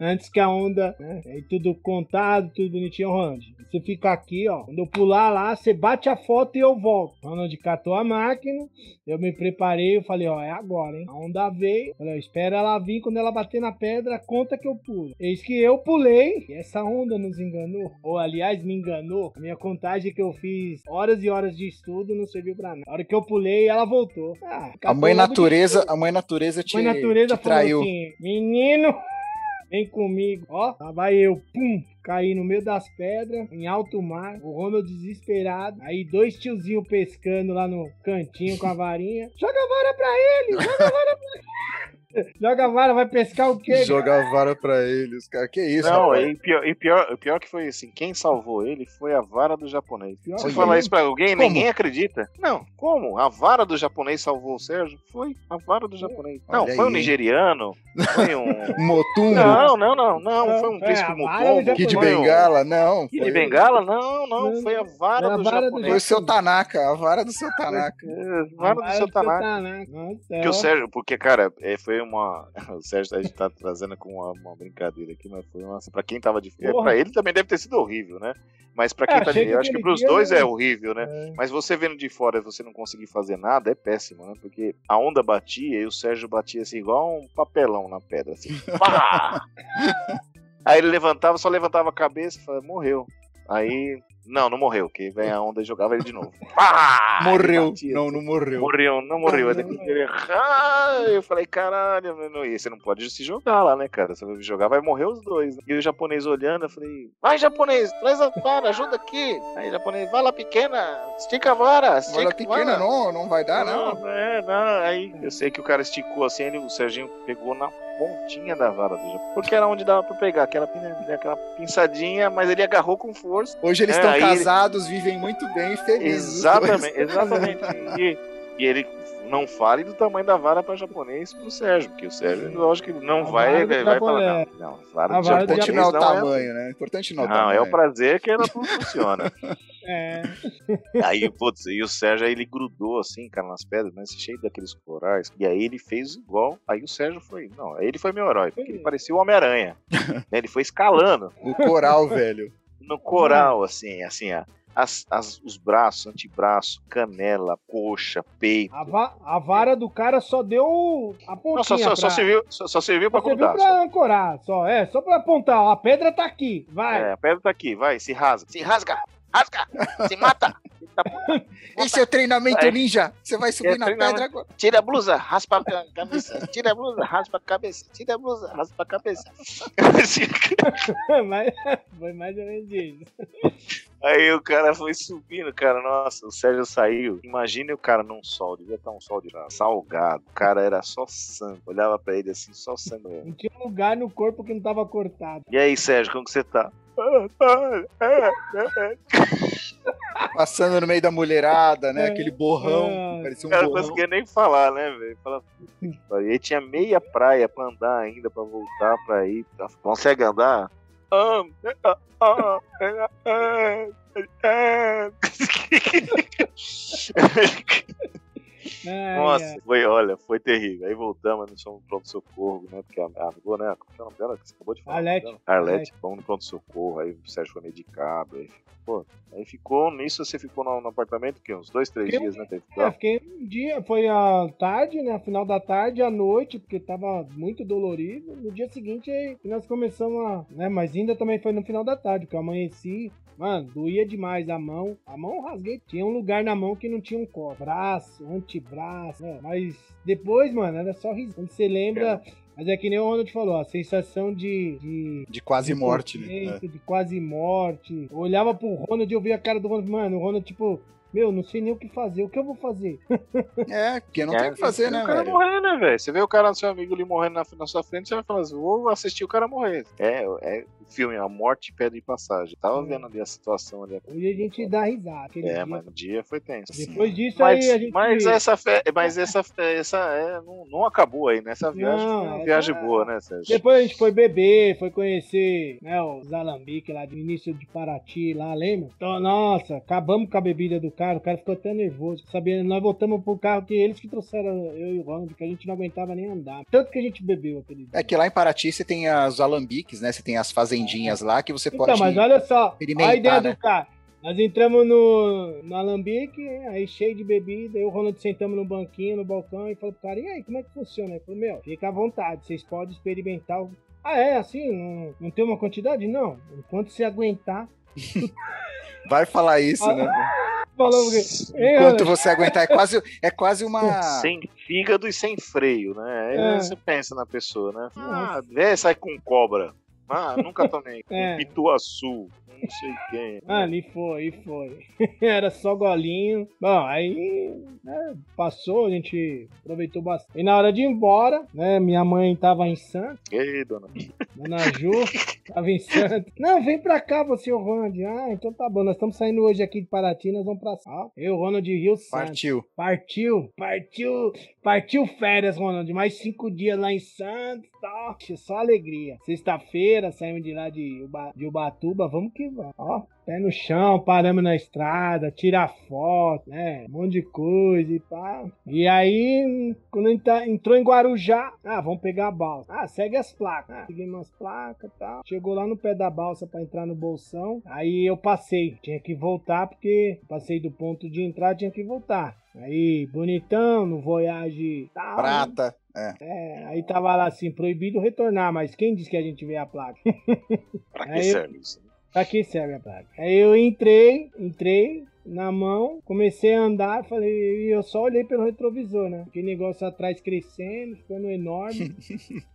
Antes que a onda, né? Aí tudo contado, tudo bonitinho, Ronald. Você fica aqui, ó. Quando eu pular lá, você bate a foto e eu volto. Ronald catou a máquina. Eu me preparei, eu falei, ó, é agora, hein? A onda veio. Falei, ó, espera ela vir. Quando ela bater na pedra, conta que eu pulo. Eis que eu pulei. E essa onda nos enganou. Ou, aliás, me enganou. A minha contagem que eu fiz horas e horas de estudo não serviu pra nada. A hora que eu pulei, ela voltou. Ah, A mãe natureza, a mãe natureza te, Mãe natureza te traiu. assim: menino, vem comigo. Ó, lá vai eu, pum, caí no meio das pedras, em alto mar. O Ronald desesperado. Aí dois tiozinhos pescando lá no cantinho com a varinha. Joga a vara pra ele, joga a vara pra ele. Joga a vara, vai pescar o quê? Joga a vara pra eles, cara. Que isso, Não, rapaz? e pior, e pior, o pior que foi assim, quem salvou ele foi a vara do japonês. Pior Se que falar isso. pra alguém, Como? ninguém acredita. Não, como? A vara do japonês salvou o Sérgio? Foi a vara do japonês. Não, Olha foi um nigeriano, foi um... Motumbo, Não, não, não, não, foi um É, príncipe a do mutombo. Kid um- Bengala, não. Kid foi- Bengala? Não, não, Não, foi a vara foi a do vara do japonês. Foi o seu Tanaka, a vara do seu Tanaka. É, Vara do seu Tanaka. Nossa, Porque o Sérgio, porque, cara, é, foi uma. O Sérgio a gente tá trazendo com uma, uma brincadeira aqui, mas foi uma. Pra quem tava de férias. Pra ele também deve ter sido horrível, né? Mas pra quem É, tá de Eu acho que pros dia dois eu- é horrível, né? É. Mas você vendo de fora e você não conseguir fazer nada é péssimo, né? Porque a onda batia e o Sérgio batia assim, igual um papelão na pedra, assim. Pá! Aí ele levantava, só levantava a cabeça e falava, morreu. Aí, não, não morreu, que vem a onda e jogava ele de novo. Pá! Morreu. Ele batia, Não, não morreu. Morreu, não morreu. Ele, ah, eu falei, caralho, mano, e você não pode se jogar lá, né, cara? Se você jogar, vai morrer os dois. né? E o japonês olhando, eu falei, vai, japonês, traz a vara, ajuda aqui. Aí, japonês, vai lá, pequena, estica a vara, estica Olha a pequena, vara. não, não vai dar, não. Não, é, não. Aí eu sei que o cara esticou assim, ele, o Serginho pegou na pontinha da vara do Japão. Porque era onde dava pra pegar, aquela, aquela pinçadinha, mas ele agarrou com força. Hoje eles É, estão aí casados, vivem muito bem e felizes. Exatamente, exatamente. E, e ele não fale do tamanho da vara para japonês pro Sérgio, porque o Sérgio, lógico que não A vai, vai, falar, não, não, vara A vara Importante não é o não é tamanho, né? Importante não é o Não, tamanho. é o prazer que ela não funciona. É. Aí, putz, e o Sérgio aí ele grudou assim, cara, nas pedras, mas cheio daqueles corais. E aí ele fez igual. Aí o Sérgio foi. Não, aí ele foi meu herói, porque ele parecia o Homem-Aranha. né? Ele foi escalando O coral, velho. No coral, assim, assim, ó. As, as- os braços, antebraço, canela, coxa, peito. A, va- a vara do cara só deu a pontinha Não, só, só, só pra... serviu, só, só serviu pra só serviu grudar. pra só. ancorar, só. É, só pra apontar. ó, A pedra tá aqui, vai. É, a pedra tá aqui, vai, se rasga. Se rasga, rasga, se mata. Esse é o treinamento Aí. ninja. Você vai subir É na pedra agora. Tira a blusa, raspa a cabeça. Tira a blusa, raspa a cabeça. Tira a blusa, raspa a cabeça. Mas foi mais ou menos isso. Aí o cara foi subindo, cara. Nossa, o Sérgio saiu. Imagine o cara num sol, devia estar um sol de lá, salgado. O cara era só sangue. Olhava pra ele assim, só sangue. Não tinha um lugar no corpo que não tava cortado. E aí, Sérgio, como que você tá? Passando no meio da mulherada, né? É. Aquele borrão. É. Parecia O um cara não conseguia nem falar, né, velho? Fala. E aí tinha meia praia pra andar ainda, pra voltar pra ir. Consegue andar? Ah, ah, ah, ah, ah, ah. Ai, Nossa, ai. foi, olha, foi terrível. Aí voltamos no som- pronto-socorro, né? Porque a, a ligou, né? Como é o nome dela? Que você acabou de falar. Arlete. Arlete. Arlete, vamos no pronto-socorro. Aí o Sérgio foi medicado. Aí, pô, aí ficou, nisso você ficou no, no apartamento, que uns dois, três Fiquei- dias, né? Teve É, fiquei um dia, foi à tarde, né? Final da tarde, à noite, porque tava muito dolorido. No dia seguinte, aí nós começamos a. Né, mas ainda também foi no final da tarde, porque eu amanheci. Mano, doía demais a mão. A mão rasguei. Tinha um lugar na mão que não tinha um copo. Braço, antebraço. Né, Mas depois, mano, era só risada. Quando você lembra. Mas é que nem o Ronald falou, a sensação de. de De quase morte, né? impotência, De quase morte. Eu olhava pro Ronald e eu via a cara do Ronald. Mano, o Ronald, tipo. Meu, não sei nem o que fazer. O que eu vou fazer? É, porque não É, tem o que fazer, você vê né, O cara velho? morrendo, né, velho? Você vê o cara, seu amigo ali morrendo na, na sua frente, você vai falar assim: vou assistir o cara morrer. É, é o filme A Morte Pede Passagem. Tava É. vendo ali a situação ali. Hoje a gente dá risada. É, dia. mas no dia foi tenso. Depois disso Mas, aí a gente. mas essa, fe... mas essa, essa é, não, não acabou aí, né? Essa viagem Não, foi uma viagem boa, né, Sérgio? Depois a gente foi beber, foi conhecer né, os alambiques lá do início de Paraty, lá, lembra? Então, nossa, acabamos com a bebida do cara, o cara ficou até nervoso. Sabia, nós voltamos pro carro que eles que trouxeram eu e o Ronald, que a gente não aguentava nem andar. Tanto que a gente bebeu aquele dia. É que lá em Paraty você tem os alambiques, né? Você tem as fazendinhas lá que você Então, pode. mas olha só, a ideia né? do cara. Nós entramos no, no Alambique, aí cheio de bebida, eu e o Ronald sentamos no banquinho, no balcão, e falou pro cara, e aí, como é que funciona? Ele falou, meu, fica à vontade, vocês podem experimentar. o- Ah, é, assim, não, não tem uma quantidade? Não, enquanto você aguentar. Vai falar isso, né? Ei, Enquanto você aguentar, é quase, é quase uma. Sem fígado e sem freio, né? Aí É. você pensa na pessoa, né? Ah, vê, sai com cobra. Ah, nunca tomei. É. Pituaçu. Não sei quem. Ah, e foi, e foi. Era só golinho. Bom, aí né, passou, a gente aproveitou bastante. E na hora de ir embora, né, minha mãe tava em Santos. Ei, dona. Dona Ju, tava em Santos. Não, vem pra cá, você o Ronald. Ah, então tá bom. Nós estamos saindo hoje aqui de Paraty, nós vamos pra Santos. Eu, Ronald Rio Santos. Partiu. Partiu, partiu, partiu férias, Ronald. Mais cinco dias lá em Santos. Tá, só alegria. Sexta-feira, saímos de lá de, Uba, de Ubatuba. Vamos que Ó, Pé no chão, paramos na estrada, tira foto, né? Um monte de coisa e pá. E aí, quando a gente tá, entrou em Guarujá, ah, vamos pegar a balsa. Ah, segue as placas. Ah, seguimos as placas e tal. Chegou lá no pé da balsa pra entrar no bolsão. Aí eu passei. Tinha que voltar porque passei do ponto de entrar, tinha que voltar. Aí, bonitão, no Voyage tal. Prata. É. É, aí tava lá assim, proibido retornar, mas quem disse que a gente vê a placa? Pra que Aí- serve isso? Pra que serve a placa? Aí eu entrei, entrei na mão, comecei a andar, falei, e eu só olhei pelo retrovisor, né? Aquele negócio atrás crescendo, ficando enorme.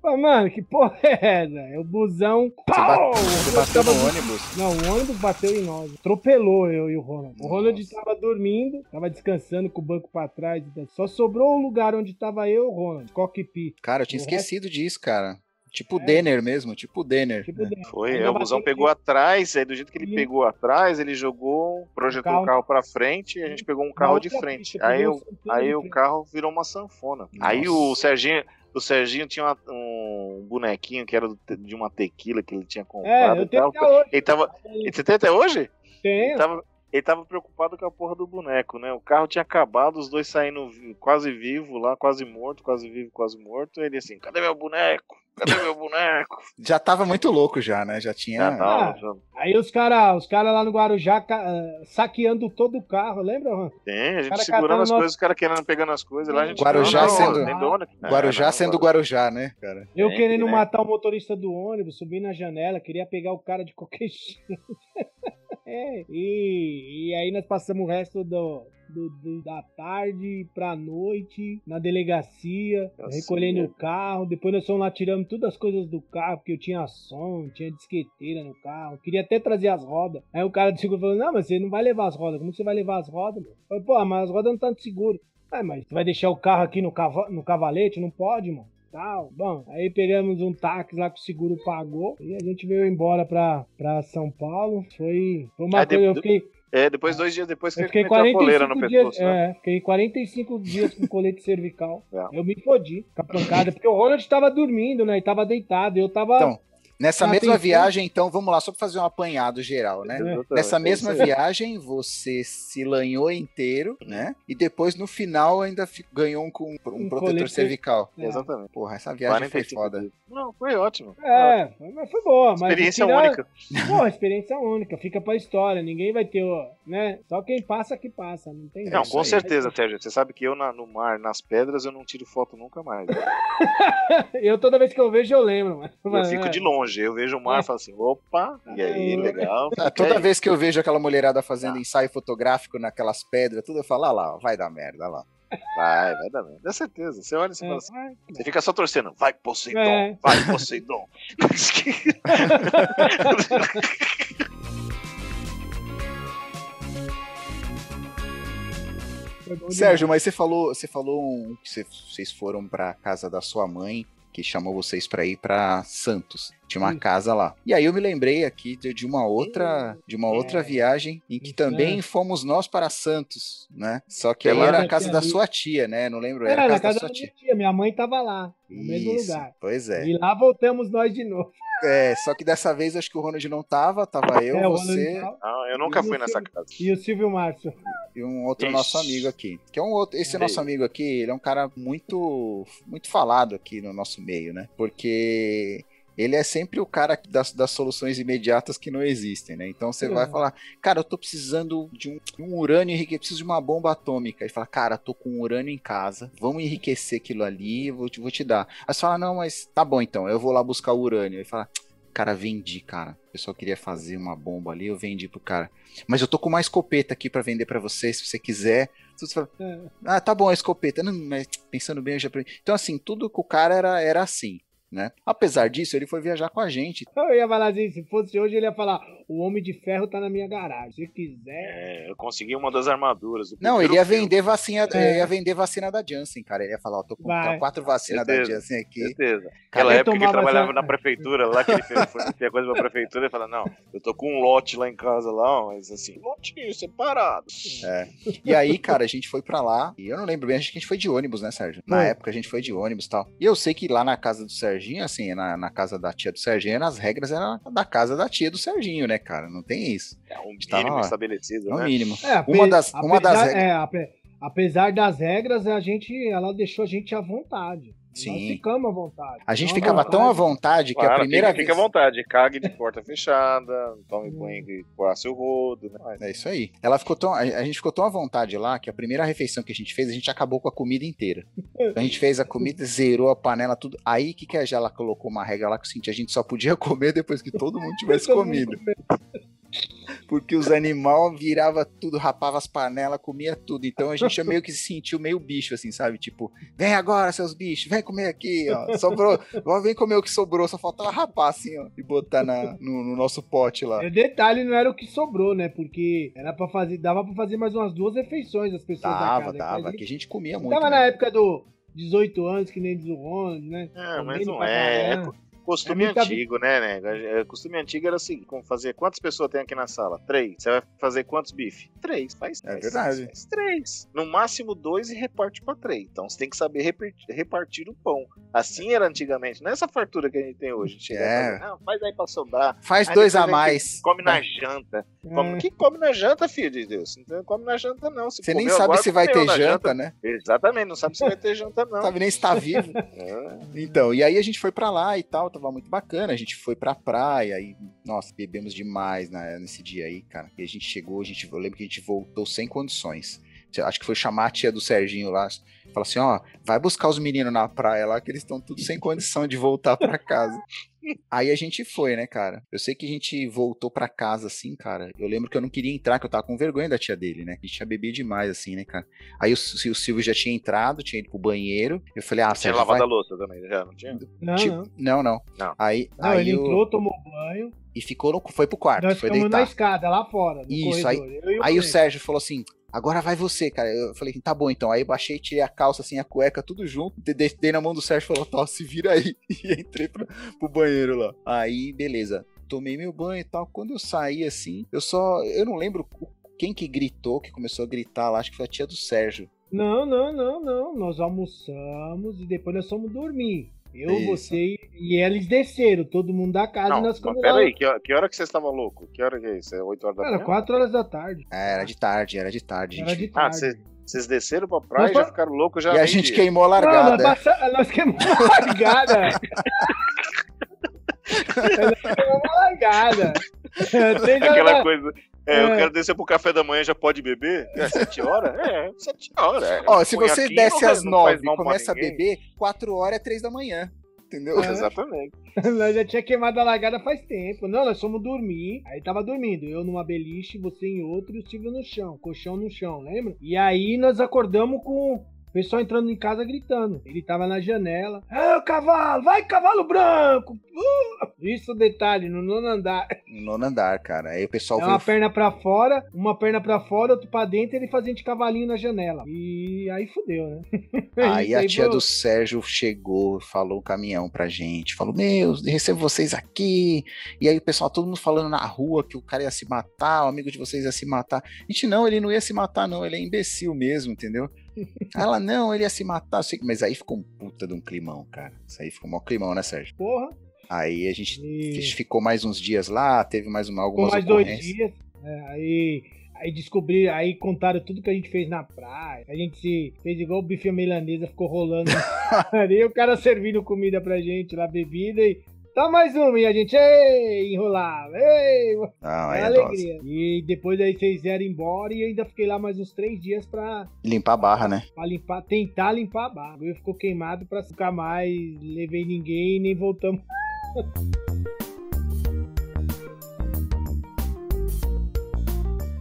Falei, mano, que porra é essa? É o busão. Você, Pau! você Eu bateu tava- no ônibus. Não, o ônibus bateu em nós. Atropelou eu e o Ronald. O Ronald Nossa. tava dormindo, tava descansando com o banco pra trás. Só sobrou o lugar onde tava eu e o Ronald, cockpit. Cara, eu tinha O esquecido disso, cara. Tipo o É. Denner mesmo, tipo o Denner. Tipo, né? Foi, é, o busão pegou atrás, aí do jeito que ele E- pegou atrás, ele jogou, projetou carro- o carro pra frente e a gente pegou um carro de frente. pista, Aí, o, o aí o carro virou uma sanfona. Aí o Nossa. Serginho, o Serginho tinha uma- um bonequinho que era do- de uma tequila que ele tinha É, comprado eu e tal. até hoje. Ele tava. Você tem até hoje? Tenho. Ele tava, ele tava preocupado com a porra do boneco, né? O carro tinha acabado, os dois saindo quase vivo lá, quase morto, quase vivo, quase morto. Ele assim, cadê meu boneco? Cadê meu boneco? Já tava muito louco já, né? Já tinha. Já tava, Ah. já- Aí os caras os cara lá no Guarujá ca- ah, saqueando todo o carro, lembra, Ron? Tem, a gente segurando as nosso- coisas, os caras querendo pegando as coisas lá, a gente Guarujá não, não, sendo- tem dono aqui. Guarujá É, não, sendo Guarujá, né, cara? Eu É, querendo né? matar o motorista do ônibus, subir na janela, queria pegar o cara de qualquer jeito. É, e, e aí nós passamos o resto do, do- do- da tarde pra noite na delegacia, recolhendo é. o carro. Depois nós fomos lá tirando todas as coisas do carro, porque eu tinha som, tinha disqueteira no carro. Queria até trazer as rodas. Aí o cara do seguro falou: Não, mas você não vai levar as rodas. Como você vai levar as rodas? Meu? Eu falei, Pô, mas as rodas não estão de seguro. Ah, mas você vai deixar o carro aqui no, cava no cavalete? Não pode, mano. Tal. Bom, aí pegamos um táxi lá que o seguro pagou e a gente veio embora pra, pra São Paulo. Foi, foi uma de- coisa. Eu fiquei, É, depois, dois dias depois que eu fiquei meteu a coleira 45 no dias. pescoço, né? É, fiquei 45 dias com colete cervical. É. Eu me fodi com a pancada, porque o Ronald tava dormindo, né? E tava deitado. Eu tava. Então, Nessa Ah, mesma viagem, então, vamos lá, só pra fazer um apanhado geral, né? Nessa mesma viagem, você se lanhou inteiro, né? E depois, no final, ainda ganhou um, com um Um protetor colete- cervical. É. Exatamente. Porra, essa viagem foi 45 foda. dias. Não, foi ótimo. É, mas foi boa. Mas Experiência tirar- única. Pô, experiência única, fica pra história. Ninguém vai ter, ó, né? Só quem passa que passa, não tem Não, com aí. certeza, Sérgio. Você sabe que eu na- no mar, nas pedras, eu não tiro foto nunca mais. Eu toda vez que eu vejo, eu lembro, mano. Eu fico de longe. Eu vejo o mar e falo assim, opa, e aí, É. legal. Ah, toda aí. vez que eu vejo aquela mulherada fazendo Ah. ensaio fotográfico naquelas pedras, tudo eu falo, ah lá, vai dar merda, olha lá. Vai, vai dar merda. Dá certeza. Você olha e você É. fala assim, você fica só torcendo. Vai, Poseidon, É. vai, Poseidon. Sérgio, mas você falou, você falou um- que você- vocês foram pra casa da sua mãe, que chamou vocês pra ir pra Santos. Tinha uma Isso. casa lá. E aí eu me lembrei aqui de, de uma outra, de uma outra É. viagem em que Em também Santos. fomos nós para Santos, né? Só que É lá era a casa tia da ali. sua tia, né? Não lembro, era Era a na casa da casa sua da tia. minha tia, minha mãe tava lá, no mesmo Isso, lugar. Pois é. E lá voltamos nós de novo. É, só que dessa vez acho que o Ronald não tava, tava eu, É, o Ronald você Não, eu nunca E fui nessa Silvio- casa. E o Silvio Márcio. E um outro Ixi. nosso amigo aqui. Que é um outro, esse nosso amigo aqui, ele é um cara muito muito falado aqui no nosso meio, né? Porque ele é sempre o cara das, das soluções imediatas que não existem, né? Então você vai Uhum. falar, cara, eu tô precisando de um, um urânio enriquecido, preciso de uma bomba atômica. Ele fala, cara, tô com um urânio em casa, vamos enriquecer aquilo ali, eu vou te, vou te dar. Aí você fala, não, mas tá bom então, eu vou lá buscar o urânio. Ele fala, cara, vendi, cara. O pessoal queria fazer uma bomba ali, eu vendi pro cara. Mas eu tô com uma escopeta aqui pra vender pra você, se você quiser. Você fala, É. ah, tá bom, a escopeta. Não, mas pensando bem, eu já. Então, assim, tudo com o cara era, era assim, né? Apesar disso, ele foi viajar com a gente. Eu ia falar assim, se fosse hoje, ele ia falar: o Homem de Ferro tá na minha garagem. Se quiser. É, eu consegui uma das armaduras. do Não, ele ia filme. vender vacina, É. ia vender vacina da Janssen, cara. Ele ia falar, ó, tô com Vai. quatro vacinas da. Janssen aqui. Certeza. Aquela ele época que ele trabalhava essa- na prefeitura, lá que ele meter coisa pra prefeitura, ele fala, não, eu tô com um lote lá em casa lá, mas assim, lotinho separado. É. E aí, cara, a gente foi pra lá. E eu não lembro bem, acho que a gente foi de ônibus, né, Sérgio? Na Foi. época a gente foi de ônibus e tal. E eu sei que lá na casa do Serginho, assim, na, na casa da tia do Serginho, as regras eram da casa da tia do Serginho, né? cara, não tem isso. É um tava mínimo lá. estabelecido, É o né? mínimo. É, ape- Uma das, uma das apesar- regras. é, ape- apesar das regras, a gente, ela deixou a gente à vontade. Nós Sim. ficamos à vontade. A gente Não ficava tão à vontade. vontade que a Claro, primeira fica, vez. fica à vontade, cague de porta fechada, tome Hum. banho e passe o rodo, né? É isso aí. Ela ficou tão, a a gente ficou tão à vontade lá que a primeira refeição que a gente fez, a gente acabou com a comida inteira. Então, a gente fez a comida, zerou a panela, tudo. Aí que que a Jala colocou uma regra lá que o seguinte, a gente só podia comer depois que todo mundo tivesse comido. Porque os animais virava tudo, rapava as panelas, comia tudo. Então a gente meio que se sentiu meio bicho, assim, sabe? Tipo, vem agora, seus bichos, vem comer aqui, ó. Sobrou, vem comer o que sobrou, só faltava rapar assim, ó, e botar na, no, no nosso pote lá. E o detalhe não era o que sobrou, né? Porque era para fazer, dava pra fazer mais umas duas refeições as pessoas da Dava, casa. dava, Que a que a gente comia muito. tava né? na época do 18 anos, que nem diz o Ronald, né? É, mas não é. É caramba. Costume É antigo, né, né? É, Costume antigo era assim, como fazer. Quantas pessoas tem aqui na sala? Três. Você vai fazer quantos bife? Três. Faz É três. verdade. Faz três. No máximo dois e reparte pra três. Então você tem que saber repartir, repartir o pão. Assim era antigamente. Não é essa fartura que a gente tem hoje. Chega É. não, faz aí pra sobrar. Faz Aí dois a mais. que Come na janta. Come... É. Quem come na janta, filho de Deus? Não come na janta, não. Se Você nem sabe agora, se vai ter na janta, né? Exatamente, não sabe se vai ter janta, não. Sabe nem se tá vivo. É. Então, e aí a gente foi pra lá e tal, muito bacana. A gente foi pra praia e, nossa, bebemos demais nesse dia aí, cara. E a gente chegou, a gente, eu lembro que a gente voltou sem condições. Acho que foi chamar a tia do Serginho lá. Falou assim: ó, vai buscar os meninos na praia lá, que eles estão tudo sem condição de voltar pra casa. Aí a gente foi, né, cara? Eu sei que a gente voltou pra casa assim, cara. Eu lembro que eu não queria entrar, que eu tava com vergonha da tia dele, né? A gente tinha bebido demais, assim, né, cara? Aí o, o Silvio já tinha entrado, tinha ido pro banheiro. Eu falei, ah, Tinha Sérgio, lavado vai... a louça também, já não tinha? Não, Tipo, não. não, não. Não. Aí, Não, aí ele eu- entrou, tomou banho. e ficou no, foi pro quarto, Nós foi ficamos na deitar. escada, lá fora, no Isso, aí- corredor. e Aí o. Sérgio falou assim: agora vai você, cara. Eu falei, tá bom então. Aí baixei, tirei a calça, assim, a cueca, tudo junto. de- de- Dei na mão do Sérgio e falou: tá, se vira aí. E entrei pro, pro banheiro lá. Aí, beleza. Tomei meu banho e tal. Quando eu saí assim, eu só. Eu não lembro quem que gritou, que começou a gritar lá. Acho que foi a tia do Sérgio. Não, não, não, não. Nós almoçamos e depois nós fomos dormir. Eu, Isso. você e eles desceram, todo mundo da casa Não, e nós mas ficamos pera aí, que hora, que hora que você estava louco? Que hora que é isso? É 8 horas da Cara, manhã? 4 horas da tarde. É, era de tarde, era de tarde. Era gente. de Ah, tarde. cê- Vocês desceram pra praia e Nós já ficaram loucos já E a gente dia. queimou a Não, nós, largada. passa- nós queimamos a largada. nós queimamos a largada. Aquela da- coisa. É, eu É. quero descer pro café da manhã, já pode beber? É, 7 horas? É, 7 horas. É. Ó, se você Conhaquinho desce às nove e começa a beber, quatro horas é três da manhã. Entendeu? É. Exatamente. Nós já tinha queimado a largada faz tempo. Não, nós fomos dormir. Aí tava dormindo. Eu numa beliche, você em outro e o Silvio no chão. Colchão no chão, lembra? E aí nós acordamos com o pessoal entrando em casa gritando. Ele tava na janela. É o cavalo! Vai, cavalo branco! Uh! Isso detalhe, no nono andar. No nono andar, cara. Aí o pessoal É veio uma perna pra fora, uma perna pra fora, outro pra dentro, ele fazendo de cavalinho na janela. E aí fudeu, né? Aí Isso a tia foi- do Sérgio chegou, falou o caminhão pra gente, falou: Meu, recebo vocês aqui. E aí o pessoal, todo mundo falando na rua que o cara ia se matar, o amigo de vocês ia se matar. Gente, não, ele não ia se matar, não, ele é imbecil mesmo, entendeu? Ela, não, ele ia se matar, que- mas aí ficou um puta de um climão, cara. Isso aí ficou um maior climão, né, Sérgio? Porra. Aí a gente, E... ficou mais uns dias lá, teve mais uma, Ficou algumas mais dois dias. é, aí, aí descobriram, aí contaram tudo que a gente fez na praia. A gente se fez igual o bife milanesa, ficou rolando. ali o cara servindo comida pra gente lá, bebida e. Tá mais uma, e a gente, ei, enrolava, ei, Não, é é dose. alegria. E depois aí vocês vieram embora e eu ainda fiquei lá mais uns três dias pra, Limpar a barra, né? pra limpar, tentar limpar a barra. Eu ficou queimado pra ficar mais, levei ninguém e nem voltamos.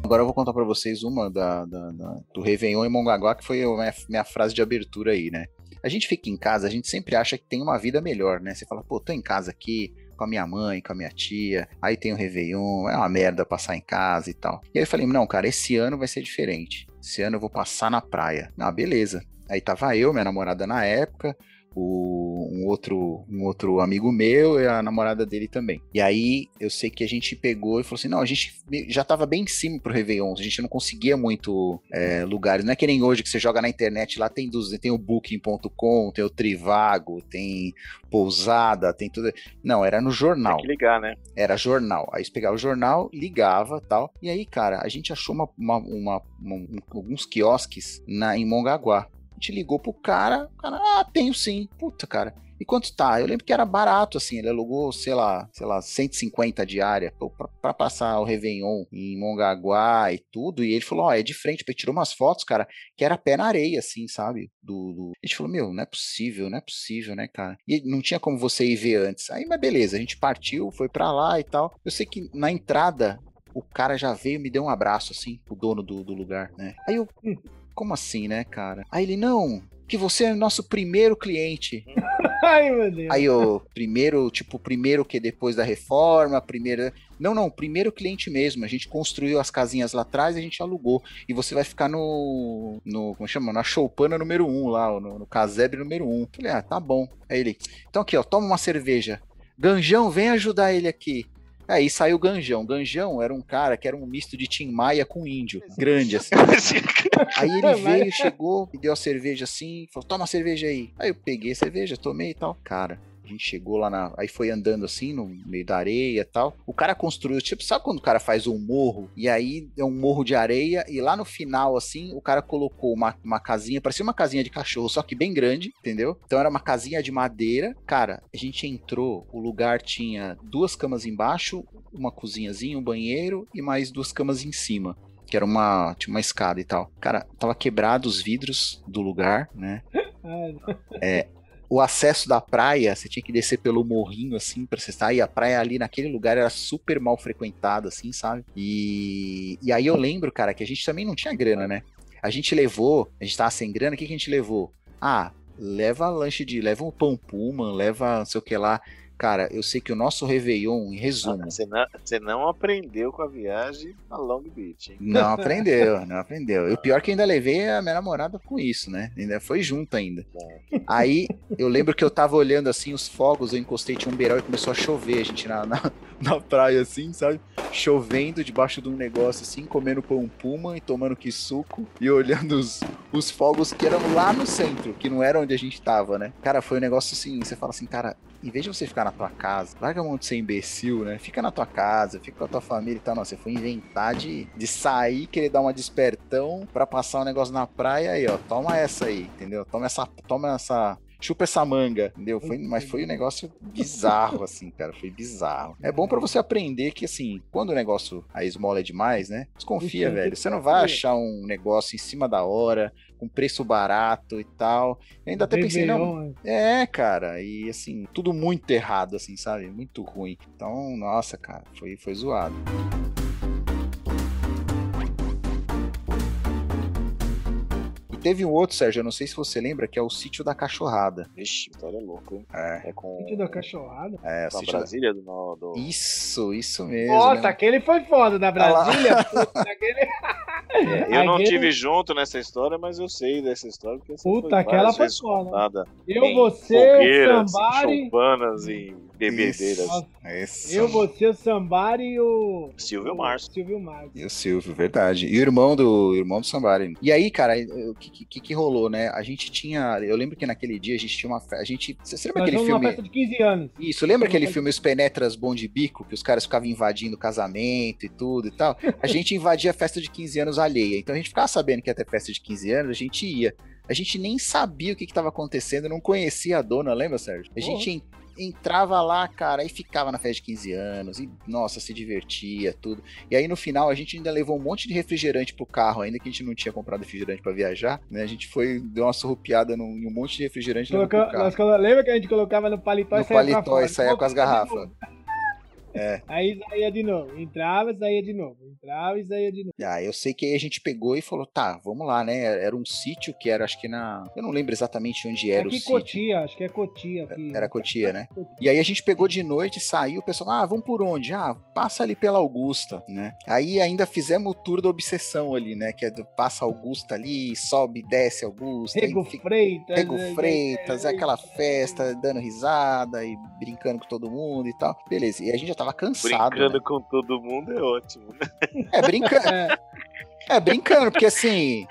Agora eu vou contar pra vocês uma da, da- da- do Réveillon em Mongaguá, que foi a minha, minha frase de abertura aí, né? A gente fica em casa, a gente sempre acha que tem uma vida melhor, né? Você fala, pô, tô em casa aqui com a minha mãe, com a minha tia, aí tem o Réveillon, é uma merda passar em casa e tal. E aí eu falei, não, cara, esse ano vai ser diferente. Esse ano eu vou passar na praia. Ah, beleza. Aí tava eu, minha namorada na época, o, um outro, um outro amigo meu e a namorada dele também. E aí eu sei que a gente pegou e falou assim: não, a gente já tava bem em cima pro Réveillon, a gente não conseguia muito é, lugares. Não é que nem hoje que você joga na internet, lá tem, dos, tem o booking.com, tem o Trivago, tem pousada, tem tudo. Não, era no jornal. Tem que ligar, né? Era jornal. Aí você pegava o jornal, ligava tal. E aí, cara, a gente achou uma, uma, uma, uma alguns quiosques na, em Mongaguá. Gente ligou pro cara, o cara, ah, tenho sim. Puta, cara. E quanto tá? Eu lembro que era barato, assim, ele alugou, sei lá, sei lá, 150 diária para passar o Réveillon em Mongaguá e tudo. E ele falou, ó, oh, é de frente, ele tirou umas fotos, cara, que era pé na areia, assim, sabe? Do, do... A gente falou, meu, não é possível, não é possível, né, cara? E não tinha como você ir ver antes. Aí, mas beleza, a gente partiu, foi para lá e tal. Eu sei que na entrada o cara já veio e me deu um abraço, assim, o dono do, do lugar, né? Aí eu, hum, como assim, né, cara? Aí ele, não, que você é nosso primeiro cliente. Ai, meu Deus. Aí o primeiro, tipo, primeiro que depois da reforma, primeiro. Não, não, primeiro cliente mesmo. A gente construiu as casinhas lá atrás e a gente alugou. E você vai ficar no. no como chama? Na choupana número 1 um, lá, no, no casebre número 1. Um. Falei, ah, tá bom. Aí ele. Então aqui, ó, toma uma cerveja. Ganjão, vem ajudar ele aqui. Aí saiu o Ganjão. Ganjão era um cara que era um misto de Tim Maia com índio. Grande, assim. aí ele veio, chegou, e deu a cerveja assim, falou: toma a cerveja aí. Aí eu peguei a cerveja, tomei e tal. Cara, gente chegou lá na. Aí foi andando assim, no meio da areia e tal. O cara construiu, tipo, sabe quando o cara faz um morro? E aí é um morro de areia, e lá no final, assim, o cara colocou uma, uma casinha, parecia uma casinha de cachorro, só que bem grande, entendeu? Então era uma casinha de madeira. Cara, a gente entrou, o lugar tinha duas camas embaixo, uma cozinhazinha, um banheiro e mais duas camas em cima que era uma, tinha uma escada e tal. Cara, tava quebrado os vidros do lugar, né? É, o acesso da praia, você tinha que descer pelo morrinho, assim, pra você sair. A praia ali naquele lugar era super mal frequentada, assim, sabe? E, e aí eu lembro, cara, que a gente também não tinha grana, né? A gente levou, a gente tava sem grana, o que, que a gente levou? Ah, leva lanche de. leva um pão puma, leva não sei o que lá. Cara, eu sei que o nosso Réveillon, em resumo. Você não, você não aprendeu com a viagem a Long Beach, hein? Não aprendeu, não aprendeu. E o pior é que ainda levei a minha namorada com isso, né? Ainda foi junto ainda. É. Aí eu lembro que eu tava olhando assim os fogos, eu encostei, tinha um beirão e começou a chover, a gente na, na, na praia assim, sabe? Chovendo debaixo de um negócio assim, comendo pão puma e tomando que suco e olhando os, os fogos que eram lá no centro, que não era onde a gente tava, né? Cara, foi um negócio assim, você fala assim, cara, em vez de você ficar na tua casa, larga a mão de ser imbecil, né? Fica na tua casa, fica com a tua família e tal. Não, você foi inventar de, de sair, querer dar uma despertão para passar um negócio na praia aí, ó. Toma essa aí, entendeu? Toma essa, toma essa chupa essa manga, entendeu? Foi, mas foi um negócio bizarro, assim, cara. Foi bizarro. É bom para você aprender que, assim, quando o negócio, a esmola é demais, né? Desconfia, velho. Você não vai achar um negócio em cima da hora, com preço barato e tal. Eu ainda até pensei, não. É, cara, e assim, tudo muito errado, assim, sabe? Muito ruim. Então, nossa, cara, foi, foi zoado. Teve um outro, Sérgio, eu não sei se você lembra, que é o Sítio da Cachorrada. Vixe, história é louco, hein? É. é com... Sítio da Cachorrada? É, o Sítio Brasília da... do, do... Isso, isso mesmo. Nossa, aquele foi foda, da Brasília. aquele... É, eu não tive junto nessa história, mas eu sei dessa história. Porque Puta, aquela foi foda. Eu, você, Sambari... Choupanas e bebedeiras. Isso. Eu, você, o Sambari e o. Silvio Márcio. Silvio Márcio. E o Silvio, verdade. E o irmão do irmão do Sambari. E aí, cara, o que, que, que, rolou, né? A gente tinha. Eu lembro que naquele dia a gente tinha uma. A gente. Você lembra Nós aquele filme? Uma festa de 15 anos. Isso, lembra aquele filme Os Penetras Bom de Bico, que os caras ficavam invadindo o casamento e tudo e tal? A gente invadia a festa de 15 anos alheia. Então a gente ficava sabendo que ia ter festa de 15 anos, a gente ia. A gente nem sabia o que estava acontecendo, não conhecia a dona, lembra, Sérgio? A gente entrava lá, cara, e ficava na festa de 15 anos, e nossa, se divertia, tudo. E aí no final a gente ainda levou um monte de refrigerante pro carro, ainda que a gente não tinha comprado refrigerante para viajar, né? A gente foi, deu uma surrupiada num, num monte de refrigerante Coloca, Nós, lembra que a gente colocava no paletó no e saía paletó e saía com as garrafas. É. Aí saía de novo. Entrava, saía de novo. Entrava e saía de novo. Ah, eu sei que aí a gente pegou e falou, tá, vamos lá, né? Era um sítio que era, acho que na. Eu não lembro exatamente onde era aqui o sítio. Cotia, acho que é Cotia. Aqui. Era Cotia, né? E aí a gente pegou de noite, saiu, o pessoal, ah, vamos por onde? Ah, passa ali pela Augusta, né? Aí ainda fizemos o tour da obsessão ali, né? Que é do passa Augusta ali, sobe, desce Augusta. Rego fica- Freitas. Rego né? Freitas, é aquela festa, dando risada e brincando com todo mundo e tal. Beleza, e a gente já tava cansado. Brincando né? com todo mundo é ótimo, né? É, brincando. É, É, brincando, porque assim.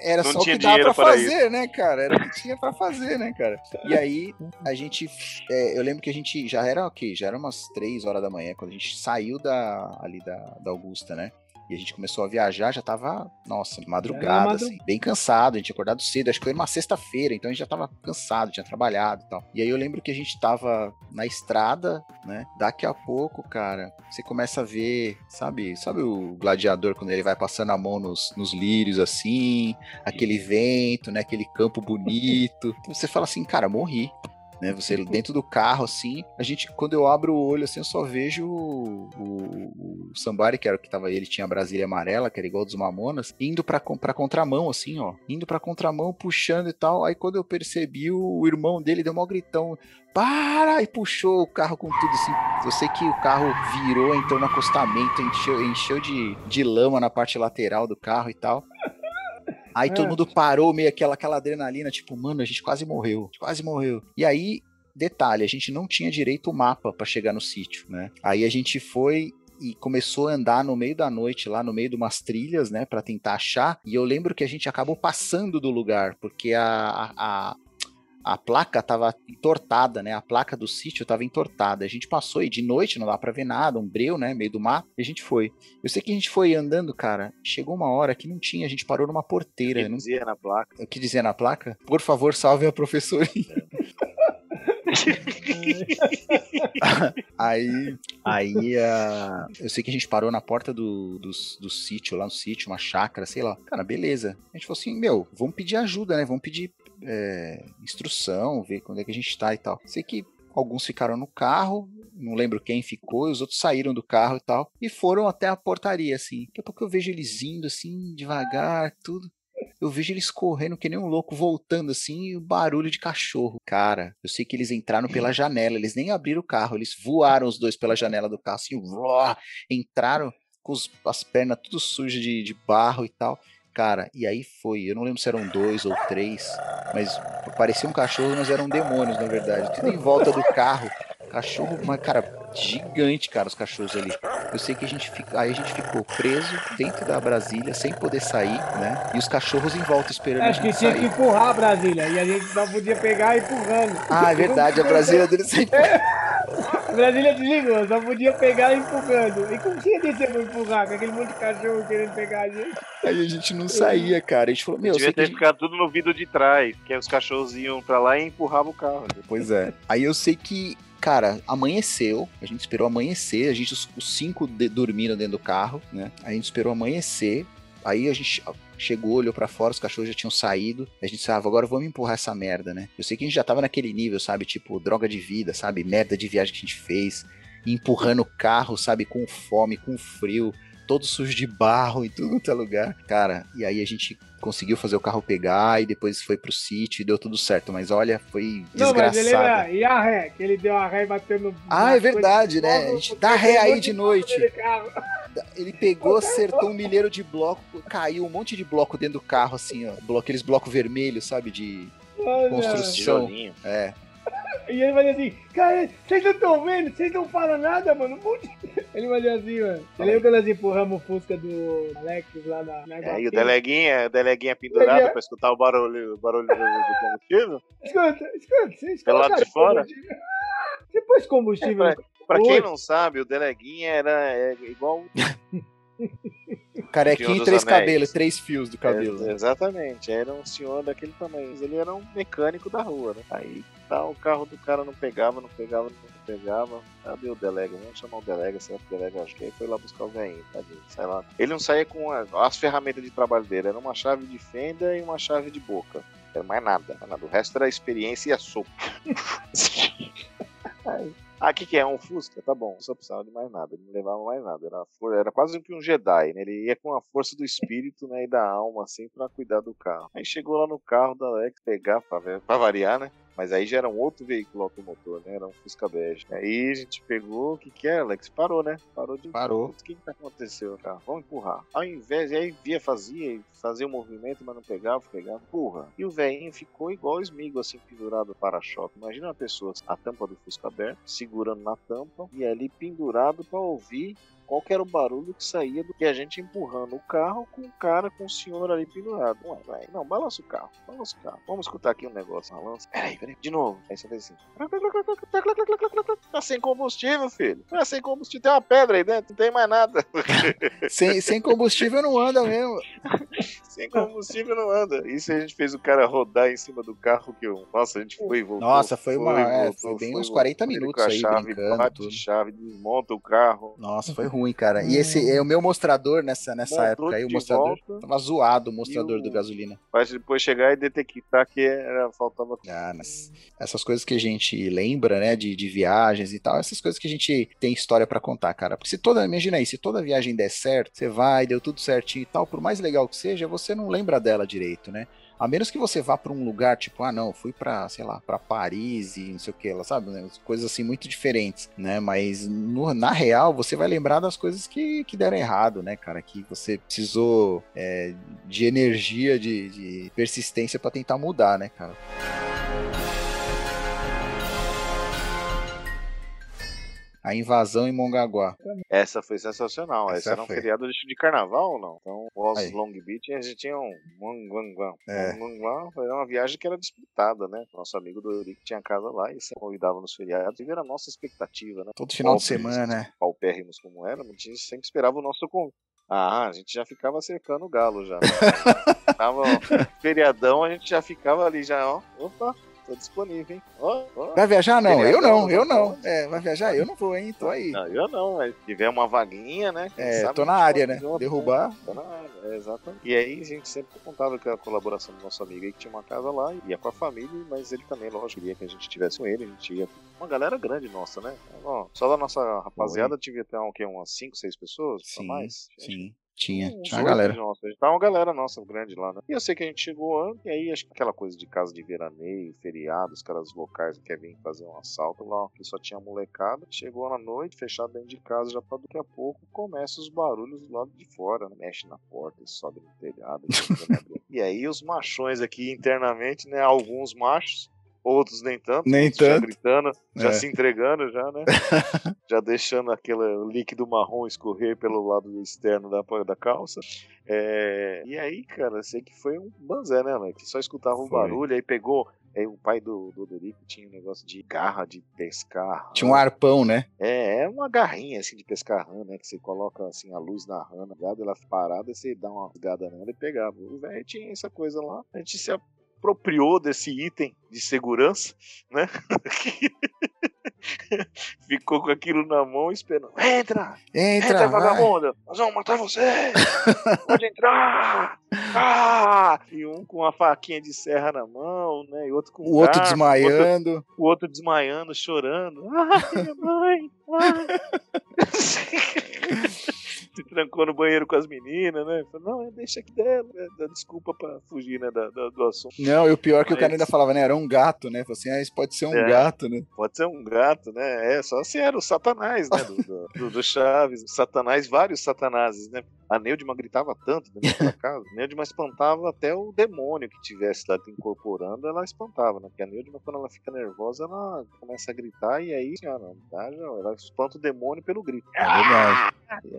Era Não só o que dava pra fazer, né, cara? Era o que tinha pra fazer, né, cara? E aí, a gente. é, eu lembro que a gente já era o quê? Já era umas três horas da manhã, quando a gente saiu da, ali da, da Augusta, né? E a gente começou a viajar, já tava, nossa, madrugada, madru- assim, bem cansado, a gente acordado cedo, acho que foi numa sexta-feira, então a gente já tava cansado, tinha trabalhado e tal. E aí eu lembro que a gente tava na estrada, né? Daqui a pouco, cara, você começa a ver, sabe, sabe o gladiador quando ele vai passando a mão nos, nos lírios assim, aquele vento, né? Aquele campo bonito. Então você fala assim, cara, morri. Né, você dentro do carro, assim, a gente, quando eu abro o olho, assim, eu só vejo o, o, o Sambari, que era o que tava, ele tinha a Brasília amarela, que era igual dos Mamonas, indo pra, pra contramão, assim, ó, indo pra contramão, puxando e tal, aí quando eu percebi, o, o irmão dele deu um gritão, para! E puxou o carro com tudo, assim, eu sei que o carro virou, entrou no acostamento, encheu, encheu de, de lama na parte lateral do carro e tal, Aí todo É. mundo parou, meio aquela, aquela adrenalina, tipo, mano, a gente quase morreu, quase morreu. E aí, detalhe, a gente não tinha direito o mapa pra chegar no sítio, né? Aí a gente foi e começou a andar no meio da noite, lá no meio de umas trilhas, né, Pra tentar achar. E eu lembro que a gente acabou passando do lugar, porque a, a, a, placa tava entortada, né? A placa do sítio tava entortada. A gente passou e de noite não dá pra ver nada, um breu, né? Meio do mar. E a gente foi. Eu sei que a gente foi andando, cara. Chegou uma hora que não tinha, a gente parou numa porteira. Que Não dizia na placa. o que dizia na placa? Por favor, salve a professorinha. aí, aí ah, eu sei que a gente parou na porta do, do, do sítio, lá no sítio, uma chácara, sei lá. Cara, beleza. A gente falou assim, meu, vamos pedir ajuda, né? Vamos pedir é, instrução, ver quando é que a gente tá e tal. Sei que alguns ficaram no carro, não lembro quem ficou, os outros saíram do carro e tal, e foram até a portaria, assim. Daqui a pouco eu vejo eles indo, assim, devagar, tudo. Eu vejo eles correndo que nem um louco, voltando assim, e o barulho de cachorro. Cara, eu sei que eles entraram pela janela, eles nem abriram o carro, eles voaram os dois pela janela do carro, assim, uó, entraram com os- as pernas tudo sujas de, de barro e tal. Cara, e aí foi, eu não lembro se eram dois ou três, mas parecia um cachorro, mas eram demônios, na verdade. Tudo em volta do carro. Cachorro, mas, cara, gigante, cara, os cachorros ali. Eu sei que a gente fica, aí a gente ficou preso dentro da Brasília, sem poder sair, né? E os cachorros em volta esperando a Acho que gente tinha que sair. empurrar a Brasília. E a gente só podia pegar empurrando. Ah, é verdade, a Brasília dele sempre. A Brasília desligou, só podia pegar empurrando. E como tinha descer pra empurrar? Com aquele monte de cachorro querendo pegar a gente. Aí a gente não saía, cara. A gente falou, meu, eu Devia que ter gente... ficado tudo no vidro de trás, que aí os cachorros iam pra lá e empurravam o carro. Pois é. Aí eu sei que, cara, amanheceu, a gente esperou amanhecer, a gente, os, os cinco de- dormiram dentro do carro, né? A gente esperou amanhecer, aí a gente chegou, olhou pra fora, os cachorros já tinham saído, a gente disse, ah, agora vamos empurrar essa merda, né? Eu sei que a gente já tava naquele nível, sabe? Tipo, droga de vida, sabe? Merda de viagem que a gente fez, e empurrando o carro, sabe? Com fome, com frio, todo sujo de barro em tudo quanto é lugar. Cara, e aí a gente conseguiu fazer o carro pegar e depois foi pro sítio e deu tudo certo. Mas olha, foi Não, desgraçado. E a ré? Que ele deu a ré e bateu no. Ah, é verdade, né? A gente dá ré aí de noite. Ele pegou, acertou um milheiro de bloco, caiu um monte de bloco dentro do carro, assim, ó. Blo- Aqueles blocos vermelhos, sabe? De. Olha. Construção. Tijolinho. É. E ele fazia assim, cara, vocês não estão vendo? Vocês não falam nada, mano. Um monte- Ele fazia assim, mano. Você lembra quando nós empurramos o Fusca do Alex lá na, na É, e o deleguinha, o deleguinha pendurado Deleguinha. pra escutar o barulho, o barulho do, do combustível. Escuta, escuta. Vocês Pelo lado de fora? combustível? Você pôs combustível É, Pra quem não sabe, o deleguinha era é, igual. Carequinha e três Anéis. cabelos, três fios do cabelo. É, né? exatamente, era um senhor daquele tamanho. Ele era um mecânico da rua, né? Aí tá, o carro do cara não pegava, não pegava, não pegava. Cadê o delega? Vamos chamar o delega, será que o delega acho que aí foi lá buscar o velhinho, tadinho, sai lá. Ele não saía com a- as ferramentas de trabalho dele, era uma chave de fenda e uma chave de boca. Não era mais nada, mais nada. O resto era experiência e a sopa. Ah, o que, é? Um Fusca? Tá bom, não só precisava de mais nada, ele não levava mais nada. Era, era quase que um Jedi, né? Ele ia com a força do espírito né, e da alma, assim, pra cuidar do carro. Aí chegou lá no carro da Alex pegar, pra, pra variar, né? Mas aí já era um outro veículo automotor, né? Era um Fusca bege. Aí a gente pegou, o que que é, Alex? Parou, né? Parou de... Parou. O que que aconteceu, cara? Vamos empurrar. Ao invés, aí via, fazia, fazia o movimento, mas não pegava, pegava, empurra. E o velhinho ficou igual o Smigo, assim, pendurado no para-choque. Imagina uma pessoa, a tampa do Fusca aberta, segurando na tampa, e ali pendurado para ouvir qual era o barulho que saía do que a gente empurrando o carro com o cara, com o senhor ali pendurado. Ué, vai, não, balança o carro, balança o carro. Vamos escutar aqui um negócio, balança. Peraí, peraí, de novo. Aí você fez assim. Tá sem combustível, filho. Tá sem combustível, tem uma pedra aí dentro, não tem mais nada. sem, sem combustível não anda mesmo. sem combustível não anda. Isso a gente fez o cara rodar em cima do carro que eu. Nossa, a gente foi e voltou. Nossa, foi uma. Foi, é, voltou, foi bem foi, uns 40 minutos aí. Chave, brincando, bate tudo. chave, desmonta o carro. Nossa, foi ruim, cara. E esse é o meu mostrador nessa, nessa época aí, o mostrador. Volta, tava zoado o mostrador o... do gasolina. Mas depois chegar e detectar que era, faltava. Ah, mas essas coisas que a gente lembra, né, de, de viagens e tal, essas coisas que a gente tem história para contar, cara. Porque se toda, imagina aí, se toda viagem der certo, você vai, deu tudo certinho e tal, por mais legal que seja, você não lembra dela direito, né? A menos que você vá para um lugar tipo, ah, não, fui para, sei lá, para Paris e não sei o que, ela sabe, né? coisas assim muito diferentes, né? Mas no, na real você vai lembrar das coisas que, que deram errado, né, cara? Que você precisou é, de energia, de, de persistência para tentar mudar, né, cara? A invasão em Mongaguá. Essa foi sensacional. Essa, Essa era um foi. feriado de carnaval ou não? Então, pós Long Beach, a gente tinha um Mongaguá. É. Uma viagem que era disputada, né? Nosso amigo do Eurico tinha casa lá e se convidava nos feriados. E era a nossa expectativa, né? Todo final de semana, né? Paupérrimos como era, a gente sempre esperava o nosso convite. Ah, a gente já ficava cercando o galo já. Né? Tava feriadão, a gente já ficava ali já, ó. Opa, tô disponível, hein? Oh, oh. Vai viajar não? Eu não, eu não. É, vai viajar? Eu não vou, hein? Tô aí. Não, eu não, mas se tiver uma vaguinha, né? É, tô na área, né? Junto, Derrubar. Né? Tô na área, é, exatamente. E aí a gente sempre contava com a colaboração do nosso amigo aí que tinha uma casa lá, ia com a família, mas ele também, lógico, queria que a gente estivesse com ele, a gente ia. Uma galera grande nossa, né? Só da nossa rapaziada Oi. tive até um, que, umas 5, 6 pessoas, sim, mais. Sim. Tinha, tinha uma galera. Nossa, a gente tava uma galera nossa grande lá, né? E eu sei que a gente chegou antes, e aí acho que aquela coisa de casa de veraneio, feriado, os caras locais que vir fazer um assalto lá, que só tinha molecada. Chegou na noite, fechado dentro de casa, já pra daqui a pouco começa os barulhos do lado de fora, né? Mexe na porta, sobe no telhado. e aí os machões aqui internamente, né? Alguns machos outros nem tanto. Nem tanto. Já gritando, já é. se entregando, já, né? já deixando aquele líquido marrom escorrer pelo lado externo da, da calça. É... E aí, cara, sei que foi um banzé, né, né? Que só escutava o um barulho, aí pegou. Aí o pai do, do tinha um negócio de garra de pescar. Tinha um arpão, né? É, é uma garrinha assim de pescar rã, né? Que você coloca assim a luz na rã, ela parada, você dá uma rasgada nela e pegava. O velho tinha essa coisa lá. A gente se apropriou desse item de segurança, né? Ficou com aquilo na mão esperando. Entra! Entra, entra vagabundo! Nós vamos matar você! Pode entrar! Ah! E um com uma faquinha de serra na mão, né? E outro com o outro desmaiando. O outro, o outro desmaiando, chorando. Ai, minha mãe! Ai. se trancou no banheiro com as meninas, né? Falou, não, deixa aqui dela, né? desculpa pra fugir, né, da, da, do assunto. Não, e o pior é que Mas... o cara ainda falava, né, era um gato, né? Falou assim, ah, isso pode ser um é, gato, né? Pode ser um gato, né? É, só se era o satanás, né, do, do, do Chaves. Satanás, vários satanases, né? A Neudima gritava tanto dentro da casa. A Neudima espantava até o demônio que tivesse lá incorporando, ela espantava, né? Porque a Neudima, quando ela fica nervosa, ela começa a gritar e aí, senhora, ela espanta o demônio pelo grito. É verdade.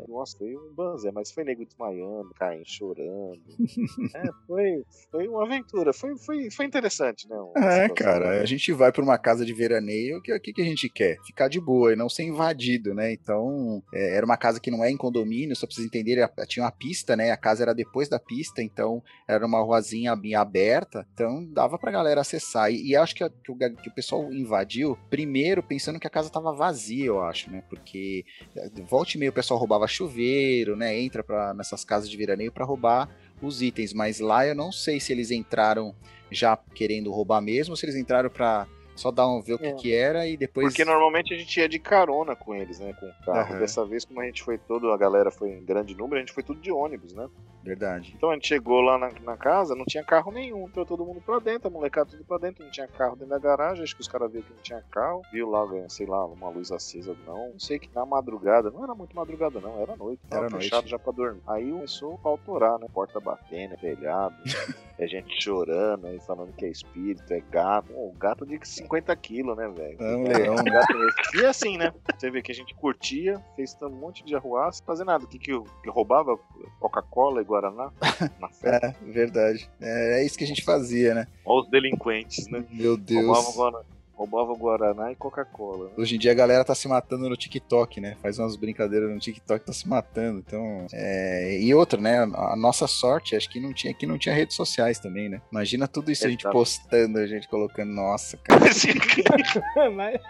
nossa, foi um banzé, mas foi nego desmaiando, caindo, chorando. é, foi, foi uma aventura. Foi, foi, foi interessante, né? É, cara, a gente vai pra uma casa de veraneio, o que, que, que a gente quer? Ficar de boa e não ser invadido, né? Então, é, era uma casa que não é em condomínio, só pra vocês entenderem, tinha uma pista, né? A casa era depois da pista, então era uma ruazinha bem aberta, então dava pra galera acessar. E, e acho que, a, que, o, que, o, pessoal invadiu primeiro pensando que a casa tava vazia, eu acho, né? Porque eh, volte e meio o pessoal roubava chuveiro, né? Entra pra, nessas casas de veraneio para roubar os itens, mas lá eu não sei se eles entraram já querendo roubar mesmo, ou se eles entraram para Só dar um ver o que, É. que era e depois. Porque normalmente a gente ia de carona com eles, né? Com o carro. Aham. Dessa vez, como a gente foi todo, a galera foi em grande número, a gente foi tudo de ônibus, né? Verdade. Então a gente chegou lá na, na casa, não tinha carro nenhum, entrou todo mundo pra dentro, a molecada tudo pra dentro, não tinha carro dentro da garagem, acho que os caras viram que não tinha carro, viu lá, sei lá, uma luz acesa, não, não sei que na madrugada, não era muito madrugada não, era noite, tava Era noite. fechado já pra dormir. Aí começou a pautorar, né, porta batendo, telhado, é gente chorando, aí falando que é espírito, é gato, Pô, gato de 50 quilos, né, velho? É um leão. Um gato desse. E assim, né? Você vê que a gente curtia, fez um monte de arruaça, fazer nada. O que, que, eu- que roubava? Coca-Cola e Guaraná na festa. É, verdade. É, é isso que a gente fazia, né? Olha os delinquentes, né? Meu Deus. Roubavam Guaraná, roubava Guaraná e Coca-Cola. Né? Hoje em dia a galera tá se matando no TikTok, né? Faz umas brincadeiras no TikTok, tá se matando. Então, é... e outra, né? A nossa sorte, acho que não tinha, que não tinha redes sociais também, né? Imagina tudo isso a gente postando, a gente colocando, nossa, cara. Mas,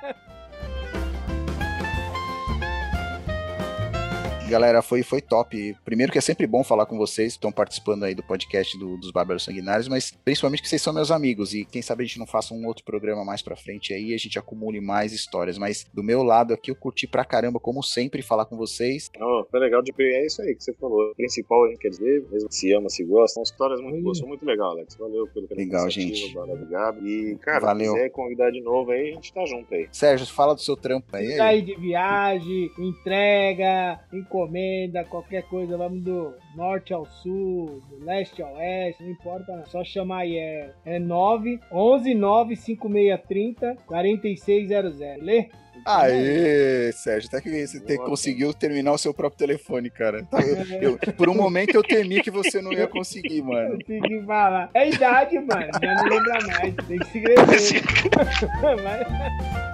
Galera, foi, foi top. Primeiro que é sempre bom falar com vocês, que estão participando aí do podcast do- dos Bárbaros Sanguinários, mas principalmente que vocês são meus amigos e quem sabe a gente não faça um outro programa mais pra frente aí e a gente acumule mais histórias. Mas do meu lado aqui eu curti pra caramba, como sempre, falar com vocês. Oh, foi legal de É isso aí que você falou. O principal, a gente quer dizer, mesmo se ama, se gosta, são histórias muito boas. São muito legal, Alex. Valeu pelo pela Legal, gente. valeu, Obrigado. E, cara, Valeu. se quiser convidar de novo aí, a gente tá junto aí. Sérgio, fala do seu trampo aí. sair de viagem, entrega, encomenda, qualquer coisa, vamos do norte ao sul, do leste ao oeste, não importa, não. só chamar aí, é, é 9 11 9 5630 4600, lê? Aê, Sérgio, até que você te- conseguiu terminar o seu próprio telefone, cara. Tá, eu- eu- por um momento eu temi que você não ia conseguir, mano. Consegui falar. É idade, mano, já não lembra mais, tem que se escrever. Mas-